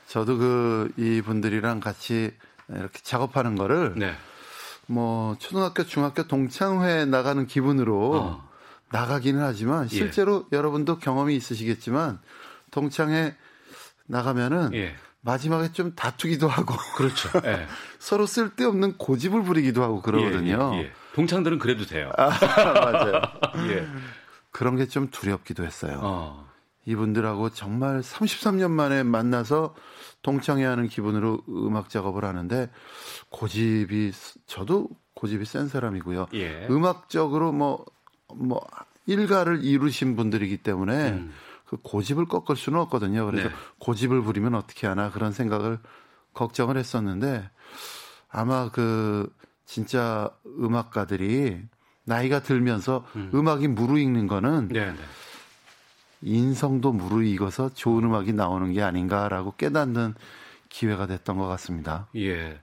[SPEAKER 9] 저도 그 이분들이랑 같이 이렇게 작업하는 거를 네. 뭐 초등학교, 중학교 동창회 나가는 기분으로 어. 나가기는 하지만 예. 실제로 예. 여러분도 경험이 있으시겠지만 동창회 나가면은 예. 마지막에 좀 다투기도 하고
[SPEAKER 1] 그렇죠. 예.
[SPEAKER 9] 서로 쓸데없는 고집을 부리기도 하고 그러거든요. 예, 예,
[SPEAKER 1] 동창들은 그래도 돼요.
[SPEAKER 9] 아, 맞아요. 그런 게 좀 두렵기도 했어요. 어. 이분들하고 정말 33년 만에 만나서 동창회 하는 기분으로 음악 작업을 하는데 고집이 저도 고집이 센 사람이고요. 예. 음악적으로 뭐뭐 뭐 일가를 이루신 분들이기 때문에 음. 그 고집을 꺾을 수는 없거든요. 그래서 네. 고집을 부리면 어떻게 하나 그런 생각을 걱정을 했었는데 아마 그 진짜 음악가들이 나이가 들면서 음. 악이 무르익는 거는 네, 네. 인성도 무르익어서 좋은 음악이 나오는 게 아닌가라고 깨닫는 기회가 됐던 것 같습니다.
[SPEAKER 1] 예.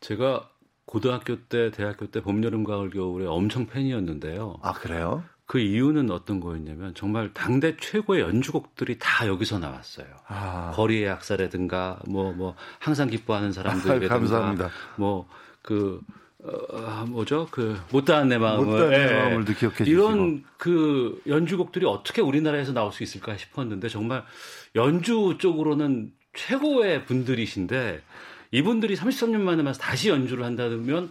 [SPEAKER 1] 제가 고등학교 때, 대학교 때 봄, 여름, 가을, 겨울에 엄청 팬이었는데요.
[SPEAKER 9] 아, 그래요?
[SPEAKER 1] 그 이유는 어떤 거였냐면 정말 당대 최고의 연주곡들이 다 여기서 나왔어요. 아. 거리의 약사라든가 뭐뭐 뭐 항상 기뻐하는 사람들이라든가 아,
[SPEAKER 9] 감사합니다.
[SPEAKER 1] 뭐그 어, 뭐죠? 그 못다한 내 마음을
[SPEAKER 9] 못다한 내 예. 마음을 기억해
[SPEAKER 1] 이런 그 연주곡들이 어떻게 우리나라에서 나올 수 있을까 싶었는데 정말 연주 쪽으로는 최고의 분들이신데 이분들이 33년 만에 만서 다시 연주를 한다면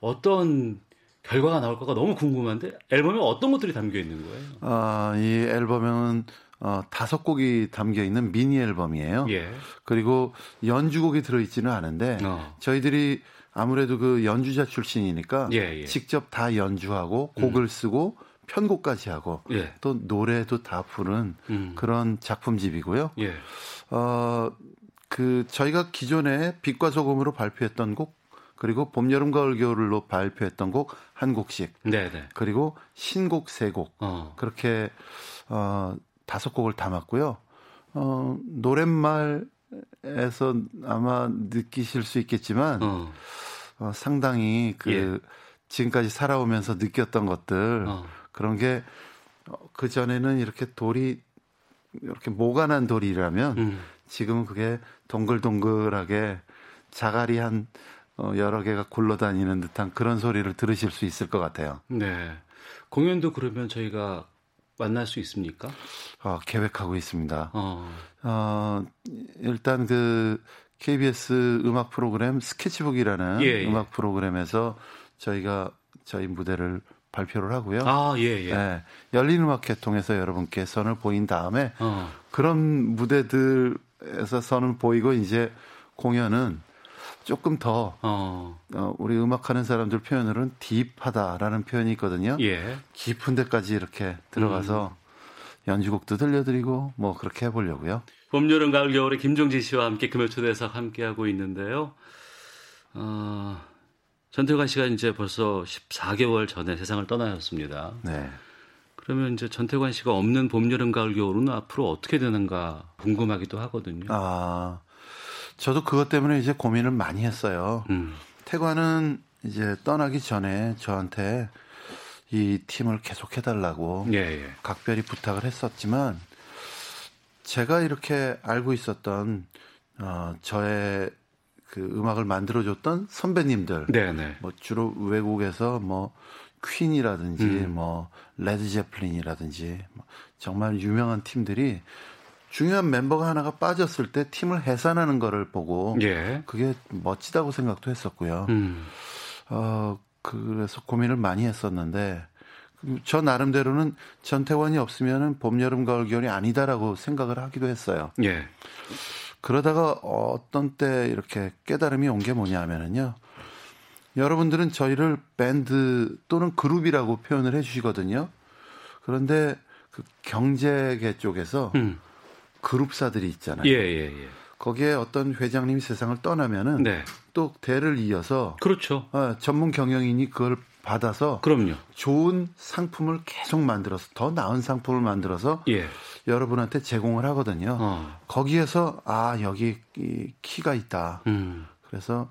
[SPEAKER 1] 어떤 결과가 나올까가 너무 궁금한데 앨범에 어떤 것들이 담겨 있는 거예요?
[SPEAKER 9] 아, 이 앨범은 어, 다섯 곡이 담겨 있는 미니 앨범이에요. 예. 그리고 연주곡이 들어 있지는 않은데 어. 저희들이 아무래도 그 연주자 출신이니까 예, 예. 직접 다 연주하고 곡을 음. 쓰고 편곡까지 하고 예. 또 노래도 다 부른 음. 그런 작품집이고요. 예. 어, 그 저희가 기존에 빛과 소금으로 발표했던 곡 그리고 봄, 여름, 가을, 겨울로 발표했던 곡 한 곡씩. 네네. 네. 그리고 신곡 세 곡. 어. 그렇게 어 다섯 곡을 담았고요. 어 노랫말 에서 아마 느끼실 수 있겠지만 어. 어, 상당히 그 예. 지금까지 살아오면서 느꼈던 것들 어. 그런 게그 어, 전에는 이렇게 돌이 이렇게 모가난 돌이라면 음. 지금은 그게 동글동글하게 자갈이 한 어, 여러 개가 굴러다니는 듯한 그런 소리를 들으실 수 있을 것 같아요.
[SPEAKER 1] 네. 공연도 그러면 저희가 만날 수 있습니까?
[SPEAKER 9] 어, 계획하고 있습니다. 어. 어, 일단 그 KBS 음악 프로그램 스케치북이라는 예, 예. 음악 프로그램에서 저희가 저희 무대를 발표를 하고요.
[SPEAKER 1] 아, 예, 예. 네,
[SPEAKER 9] 열린 음악회 통해서 여러분께 선을 보인 다음에 어. 그런 무대들에서 선을 보이고 이제 공연은 조금 더 어. 어, 우리 음악하는 사람들 표현으로는 딥하다라는 표현이 있거든요. 예. 깊은 데까지 이렇게 들어가서 음. 연주곡도 들려드리고 뭐 그렇게 해보려고요.
[SPEAKER 1] 봄, 여름, 가을, 겨울에 김종진 씨와 함께 금요초대석 함께하고 있는데요. 어, 전태관 씨가 이제 벌써 14개월 전에 세상을 떠나셨습니다. 네. 그러면 이제 전태관 씨가 없는 봄, 여름, 가을, 겨울은 앞으로 어떻게 되는가 궁금하기도 하거든요.
[SPEAKER 9] 아, 저도 그것 때문에 이제 고민을 많이 했어요. 음. 태관은 이제 떠나기 전에 저한테 이 팀을 계속 해달라고 예, 예. 각별히 부탁을 했었지만 제가 이렇게 알고 있었던 어, 저의 그 음악을 만들어줬던 선배님들, 네네. 네. 뭐 주로 외국에서 뭐 퀸이라든지 음. 뭐 레드 제플린이라든지 뭐 정말 유명한 팀들이 중요한 멤버가 하나가 빠졌을 때 팀을 해산하는 거를 보고 예. 그게 멋지다고 생각도 했었고요. 음. 어 그래서 고민을 많이 했었는데 저 나름대로는 전태관이 없으면은 봄, 여름, 가을, 겨울이 아니다라고 생각을 하기도 했어요. 예. 그러다가 어떤 때 이렇게 깨달음이 온 게 뭐냐면은요. 여러분들은 저희를 밴드 또는 그룹이라고 표현을 해 주시거든요. 그런데 그 경제계 쪽에서 음. 그룹사들이 있잖아요.
[SPEAKER 1] 예, 예, 예.
[SPEAKER 9] 거기에 어떤 회장님이 세상을 떠나면은 네. 또 대를 이어서
[SPEAKER 1] 그렇죠.
[SPEAKER 9] 어, 전문 경영인이 그걸 받아서
[SPEAKER 1] 그럼요.
[SPEAKER 9] 좋은 상품을 계속 만들어서 더 나은 상품을 만들어서 예. 여러분한테 제공을 하거든요. 어. 거기에서 아 여기 이 키가 있다. 음. 그래서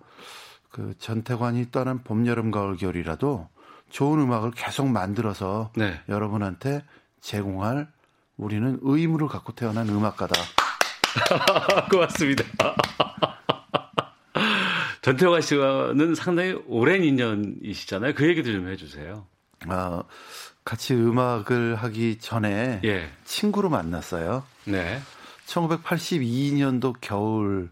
[SPEAKER 9] 그 전태관이 떠난 봄, 여름, 가을, 겨울이라도 좋은 음악을 계속 만들어서 네. 여러분한테 제공할 우리는 의무를 갖고 태어난 음악가다.
[SPEAKER 1] 고맙습니다. 전태관 씨와는 상당히 오랜 인연이시잖아요. 그 얘기도 좀 해주세요.
[SPEAKER 9] 아, 같이 음악을 하기 전에 예. 친구로 만났어요. 네. 1982년도 겨울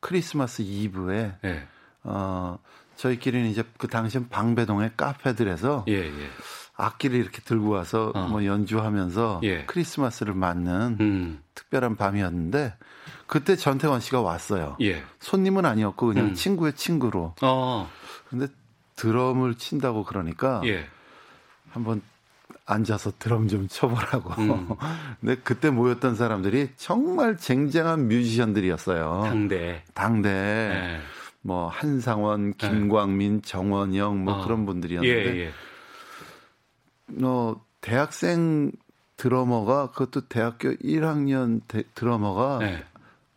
[SPEAKER 9] 크리스마스 이브에 예. 어, 저희끼리는 이제 그 당시엔 방배동의 카페들에서 예, 예. 악기를 이렇게 들고 와서 어. 뭐 연주하면서 예. 크리스마스를 맞는 음. 특별한 밤이었는데 그때 전태원 씨가 왔어요. 예. 손님은 아니었고 그냥 음. 친구의 친구로. 어. 근데 드럼을 친다고 그러니까 예. 한번 앉아서 드럼 좀 쳐보라고. 음. 근데 그때 모였던 사람들이 정말 쟁쟁한 뮤지션들이었어요.
[SPEAKER 1] 당대.
[SPEAKER 9] 당대. 네. 뭐 한상원, 네. 김광민, 정원영 뭐 어. 그런 분들이었는데. 어, 대학생 드러머가 그것도 대학교 1학년 대, 드러머가 네.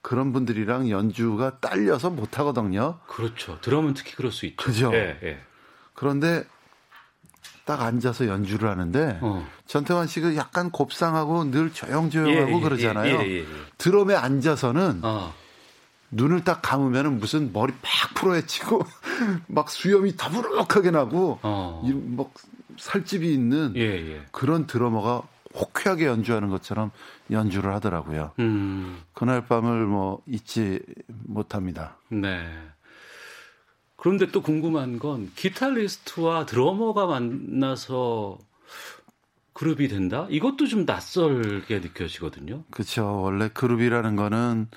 [SPEAKER 9] 그런 분들이랑 연주가 딸려서 못 하거든요.
[SPEAKER 1] 그렇죠. 드럼은 특히 그럴 수 있죠.
[SPEAKER 9] 그죠. 예, 예. 그런데 딱 앉아서 연주를 하는데 어. 전태환 씨가 약간 곱상하고 늘 조용조용하고 예, 예 그러잖아요. 예, 예, 예, 드럼에 앉아서는 어. 눈을 딱 감으면은 무슨 머리 팍 풀어헤치고 막 수염이 더부룩하게 나고 어. 막 살집이 있는 그런 드러머가 호쾌하게 연주하는 것처럼 연주를 하더라고요. 음. 그날 밤을 뭐 잊지 못합니다.
[SPEAKER 1] 네. 그런데 또 궁금한 건 기타리스트와 드러머가 만나서 그룹이 된다? 이것도 좀 낯설게 느껴지거든요.
[SPEAKER 9] 그렇죠. 원래 그룹이라는 거는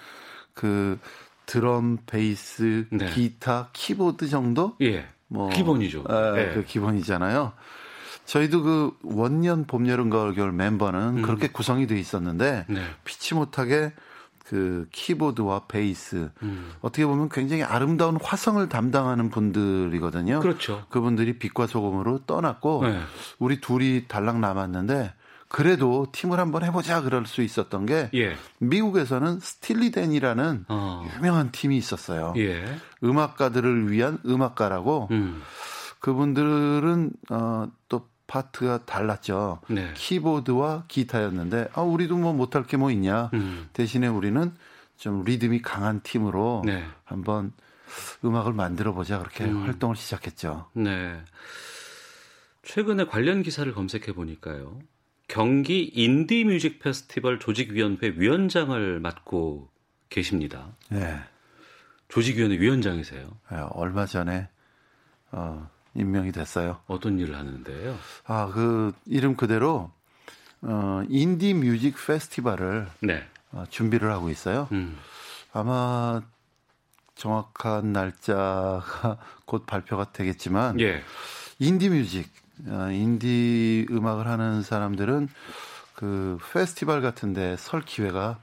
[SPEAKER 9] 그 드럼, 베이스, 네. 기타, 키보드 정도?
[SPEAKER 1] 예. 뭐 기본이죠.
[SPEAKER 9] 에, 예. 그 기본이잖아요. 저희도 그 원년 봄 여름 가을 겨울 멤버는 음. 그렇게 구성이 돼 있었는데 네. 피치 못하게 그 키보드와 베이스 음. 어떻게 보면 굉장히 아름다운 화성을 담당하는 분들이거든요.
[SPEAKER 1] 그렇죠.
[SPEAKER 9] 그분들이 빛과 소금으로 떠났고 네. 우리 둘이 달랑 남았는데 그래도 팀을 한번 해보자 그럴 수 있었던 게 예. 미국에서는 스틸리 댄이라는 어. 유명한 팀이 있었어요. 예. 음악가들을 위한 음악가라고 음. 그분들은 어, 또 파트가 달랐죠. 네. 키보드와 기타였는데 아 우리도 뭐 못할 게 뭐 있냐. 음. 대신에 우리는 좀 리듬이 강한 팀으로 네. 한번 음악을 만들어 보자 그렇게 음. 활동을 시작했죠.
[SPEAKER 1] 네. 최근에 관련 기사를 검색해 보니까요. 경기 인디 뮤직 페스티벌 조직위원회 위원장을 맡고 계십니다. 네. 조직위원회 위원장이세요?
[SPEAKER 9] 네, 얼마 전에 어, 임명이 됐어요.
[SPEAKER 1] 어떤 일을 하는데요?
[SPEAKER 9] 아, 그 이름 그대로 어, 인디 뮤직 페스티벌을 네. 어, 준비를 하고 있어요. 음. 아마 정확한 날짜가 곧 발표가 되겠지만 예. 인디 뮤직, 어, 인디 음악을 하는 사람들은 그 페스티벌 같은데 설 기회가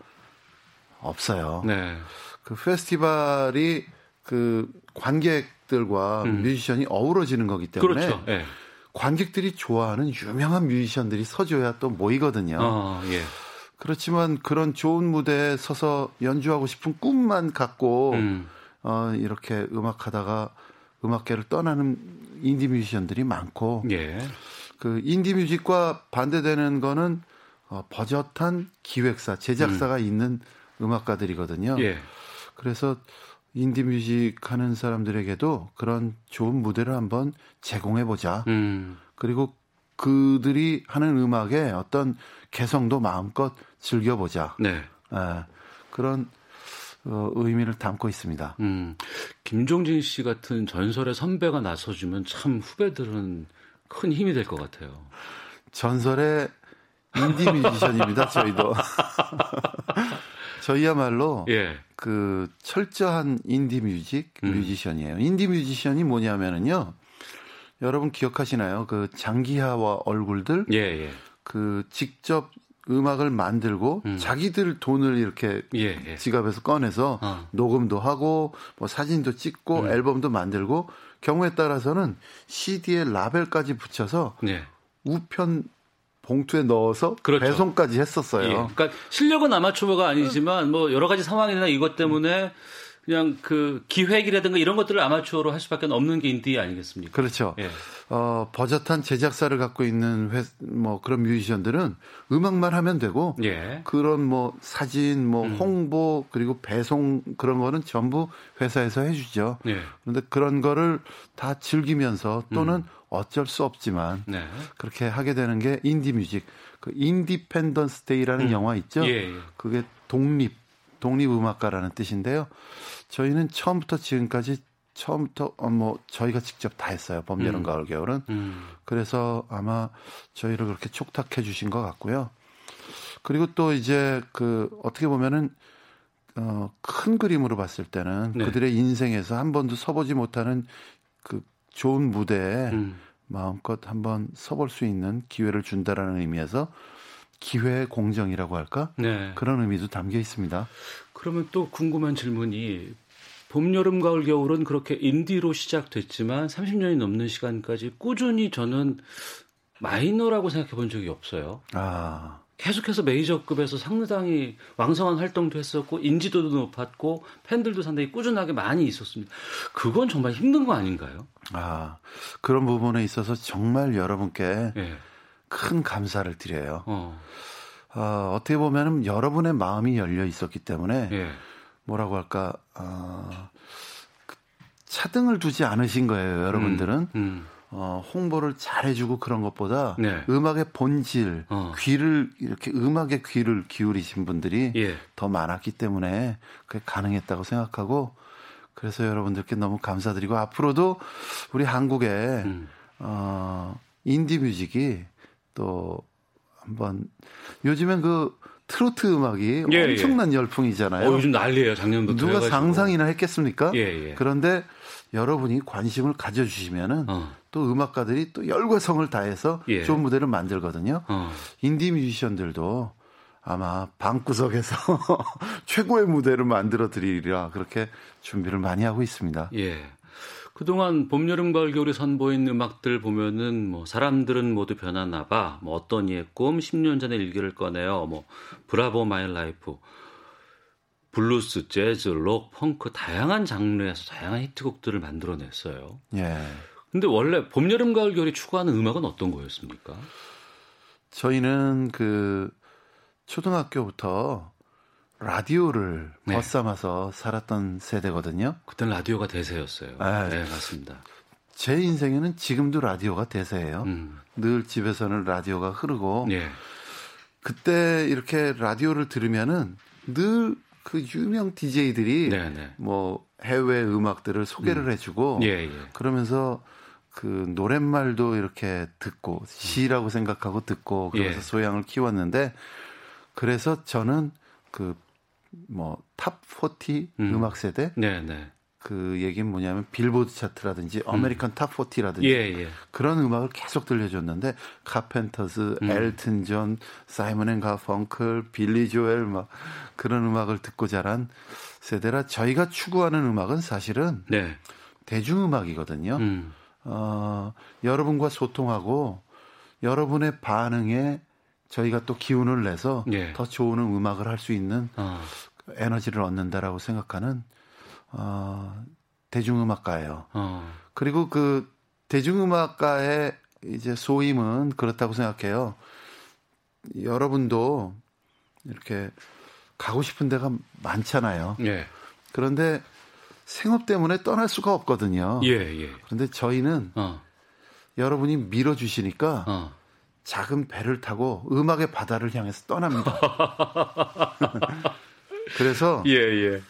[SPEAKER 9] 없어요. 네. 그 페스티벌이 그 관객 음악들과 음. 뮤지션이 어우러지는 거기 때문에 그렇죠. 예. 관객들이 좋아하는 유명한 뮤지션들이 서줘야 또 모이거든요. 어, 예. 그렇지만 그런 좋은 무대에 서서 연주하고 싶은 꿈만 갖고 음. 어, 이렇게 음악하다가 음악계를 떠나는 인디 뮤지션들이 많고 예. 그 인디 뮤직과 반대되는 거는 어, 버젓한 기획사, 제작사가 음. 있는 음악가들이거든요. 예. 그래서 인디뮤직 하는 사람들에게도 그런 좋은 무대를 한번 제공해 보자. 음. 그리고 그들이 하는 음악에 어떤 개성도 마음껏 즐겨보자. 네. 아, 그런 어, 의미를 담고 있습니다. 음.
[SPEAKER 1] 김종진 씨 같은 전설의 선배가 나서주면 참 후배들은 큰 힘이 될 것 같아요.
[SPEAKER 9] 전설의 인디 뮤지션입니다, 저희도. 저희야말로 예. 그 철저한 인디 뮤직 음. 뮤지션이에요. 인디 뮤지션이 뭐냐면은요. 여러분 기억하시나요? 그 장기하와 얼굴들 예, 예. 그 직접 음악을 만들고 음. 자기들 돈을 이렇게 예, 예. 지갑에서 꺼내서 어. 녹음도 하고 뭐 사진도 찍고 음. 앨범도 만들고 경우에 따라서는 CD에 라벨까지 붙여서 네. 우편 봉투에 넣어서 그렇죠. 배송까지 했었어요. 예.
[SPEAKER 1] 그러니까 실력은 아마추어가 아니지만 뭐 여러 가지 상황이나 이것 때문에 그냥 그 기획이라든가 이런 것들을 아마추어로 할 수밖에 없는 게 인디 아니겠습니까?
[SPEAKER 9] 그렇죠. 예. 어, 버젓한 제작사를 갖고 있는 회, 뭐 그런 뮤지션들은 음악만 하면 되고 예. 그런 뭐 사진, 뭐 음. 홍보 그리고 배송 그런 거는 전부 회사에서 해주죠. 예. 그런데 그런 거를 다 즐기면서 또는 음. 어쩔 수 없지만 네. 그렇게 하게 되는 게 인디 뮤직. 그 Independence Day라는 음. 영화 있죠. 예, 예. 그게 독립 독립 음악가라는 뜻인데요. 저희는 처음부터 지금까지 처음부터 어, 뭐 저희가 직접 다 했어요. 봄, 여름, 음. 가을, 겨울은. 음. 그래서 아마 저희를 그렇게 촉탁해 주신 것 같고요. 그리고 또 이제 그 어떻게 보면은 어, 큰 그림으로 봤을 때는 네. 그들의 인생에서 한 번도 서보지 못하는 그 좋은 무대에 음. 마음껏 한번 서볼 수 있는 기회를 준다라는 의미에서 기회 공정이라고 할까? 네. 그런 의미도 담겨 있습니다.
[SPEAKER 1] 그러면 또 궁금한 질문이 봄, 여름, 가을, 겨울은 그렇게 인디로 시작됐지만 30년이 넘는 시간까지 꾸준히 저는 마이너라고 생각해 본 적이 없어요. 아. 계속해서 메이저급에서 상당히 왕성한 활동도 했었고 인지도도 높았고 팬들도 상당히 꾸준하게 많이 있었습니다. 그건 정말 힘든 거 아닌가요?
[SPEAKER 9] 아 그런 부분에 있어서 정말 여러분께 네. 큰 감사를 드려요. 어. 어, 어 떻게 보면은 여러분의 마음이 열려 있었기 때문에 네. 뭐라고 할까 어, 그 차등을 두지 않으신 거예요, 여러분들은. 음, 음. 어, 홍보를 잘 해주고 그런 것보다 네. 음악의 본질, 어. 귀를 이렇게 음악의 귀를 기울이신 분들이 예. 더 많았기 때문에 그게 가능했다고 생각하고 그래서 여러분들께 너무 감사드리고 앞으로도 우리 한국의 음. 어, 인디 뮤직이 또 한번 요즘엔 그 트로트 음악이 예, 예. 엄청난 예. 열풍이잖아요.
[SPEAKER 1] 어, 요즘 난리예요. 작년부터
[SPEAKER 9] 누가 해가지고. 상상이나 했겠습니까? 예, 예. 그런데 여러분이 관심을 가져주시면은 어. 또 음악가들이 또 열과 성을 다해서 예. 좋은 무대를 만들거든요. 어. 인디 뮤지션들도 아마 방구석에서 최고의 무대를 만들어 드리리라 그렇게 준비를 많이 하고 있습니다.
[SPEAKER 1] 예. 그동안 봄, 여름, 가을, 겨울에 선보인 음악들 보면은 뭐 사람들은 모두 변하나 봐. 뭐 어떤 이의 꿈, 10년 전의 일기를 꺼내요. 뭐 Bravo My Life. 블루스, 재즈, 록, 펑크 다양한 장르에서 다양한 히트곡들을 만들어냈어요. 예. 근데 원래 봄, 여름, 가을, 겨울이 추구하는 음악은 어떤 거였습니까?
[SPEAKER 9] 저희는 그 초등학교부터 라디오를 네. 벗삼아서 살았던 세대거든요.
[SPEAKER 1] 그때 라디오가 대세였어요. 아, 네, 맞습니다.
[SPEAKER 9] 제 인생에는 지금도 라디오가 대세예요. 음. 늘 집에서는 라디오가 흐르고 네. 그때 이렇게 라디오를 들으면은 늘 그 유명 DJ들이 네네. 네. 뭐 해외 음악들을 소개를 음. 해주고 예, 예. 그러면서 그 노랫말도 이렇게 듣고 시라고 생각하고 듣고 그래서 예. 소양을 키웠는데 그래서 저는 그 뭐 Top 40 음. 악 세대 네네. 네. 그 얘기는 뭐냐면 빌보드 차트라든지 American 음. Top 40라든지 예, 예. 그런 음악을 계속 들려줬는데 카펜터스, 음. 엘튼 존, 사이먼 앤 가펑클, 빌리 조엘 막 그런 음악을 듣고 자란 세대라 저희가 추구하는 음악은 사실은 네. 대중음악이거든요. 음. 어, 여러분과 소통하고 여러분의 반응에 저희가 또 기운을 내서 예. 더 좋은 음악을 할 수 있는 어. 에너지를 얻는다라고 생각하는 어, 대중음악가예요. 어. 그리고 그 대중음악가의 이제 소임은 그렇다고 생각해요. 여러분도 이렇게 가고 싶은 데가 많잖아요. 예. 그런데 생업 때문에 떠날 수가 없거든요. 예, 예. 그런데 저희는 어. 여러분이 밀어주시니까 어. 작은 배를 타고 음악의 바다를 향해서 떠납니다. 그래서 예, 예.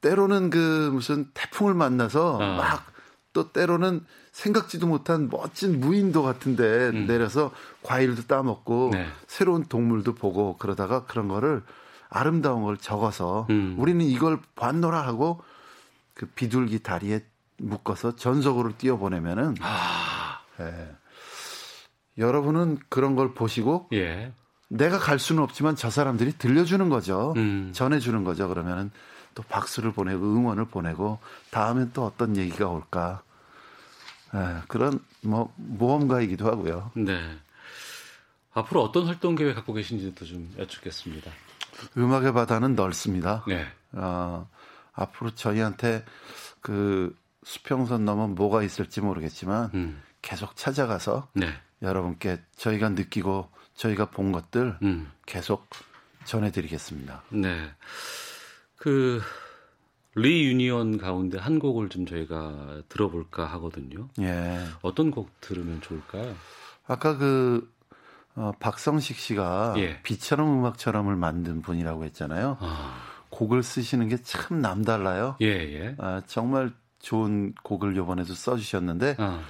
[SPEAKER 9] 때로는 그 무슨 태풍을 만나서 어. 막또 때로는 생각지도 못한 멋진 무인도 같은데 음. 내려서 과일도 따먹고 네. 새로운 동물도 보고 그러다가 그런 거를 아름다운 걸 적어서 음. 우리는 이걸 봤노라 하고 그 비둘기 다리에 묶어서 전속으로 띄워보내면은 아. 예. 여러분은 그런 걸 보시고 예. 내가 갈 수는 없지만 저 사람들이 들려주는 거죠. 음. 전해주는 거죠. 그러면은 또 박수를 보내고 응원을 보내고 다음엔 또 어떤 얘기가 올까 네, 그런 뭐 모험가이기도 하고요.
[SPEAKER 1] 네. 앞으로 어떤 활동 계획 갖고 계신지도 좀 여쭙겠습니다.
[SPEAKER 9] 음악의 바다는 넓습니다. 네. 어, 앞으로 저희한테 그 수평선 넘어 뭐가 있을지 모르겠지만 음. 계속 찾아가서 네. 여러분께 저희가 느끼고 저희가 본 것들 음. 계속 전해드리겠습니다.
[SPEAKER 1] 네. 그 리유니언 가운데 한 곡을 좀 저희가 들어볼까 하거든요. 예. 어떤 곡 들으면 좋을까요?
[SPEAKER 9] 아까 그 어, 박성식 씨가 예. 비처럼 음악처럼을 만든 분이라고 했잖아요. 아. 곡을 쓰시는 게 참 남달라요. 예, 예. 아, 정말 좋은 곡을 요번에도 써주셨는데 아.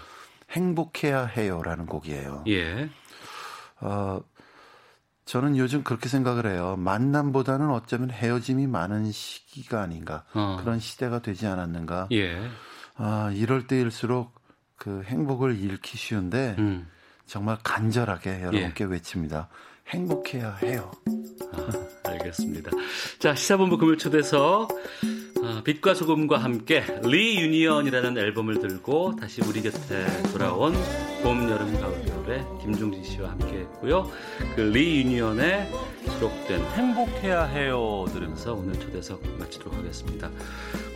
[SPEAKER 9] 행복해야 해요라는 곡이에요. 예. 어, 저는 요즘 그렇게 생각을 해요. 만남보다는 어쩌면 헤어짐이 많은 시기가 아닌가. 어. 그런 시대가 되지 않았는가. 예. 아, 이럴 때일수록 그 행복을 잃기 쉬운데 음. 정말 간절하게 여러분께 예. 외칩니다. 행복해야 해요.
[SPEAKER 1] 아, 알겠습니다. 자, 시사본부 금요 초대석 어, 빛과 소금과 함께 Reunion이라는 앨범을 들고 다시 우리 곁에 돌아온 봄, 여름, 가을, 겨울에 김종진 씨와 함께 했고요. 그 Reunion에 수록된 행복해야 해요 들으면서 오늘 초대석 마치도록 하겠습니다.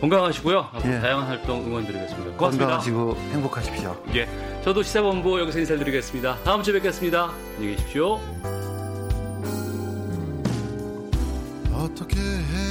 [SPEAKER 1] 건강하시고요. 예. 다양한 활동 응원드리겠습니다. 고맙습니다.
[SPEAKER 9] 건강하시고 행복하십시오.
[SPEAKER 1] 예. 저도 시사본부 여기서 인사드리겠습니다. 다음 주에 뵙겠습니다. 안녕히 계십시오. 어떻게 해야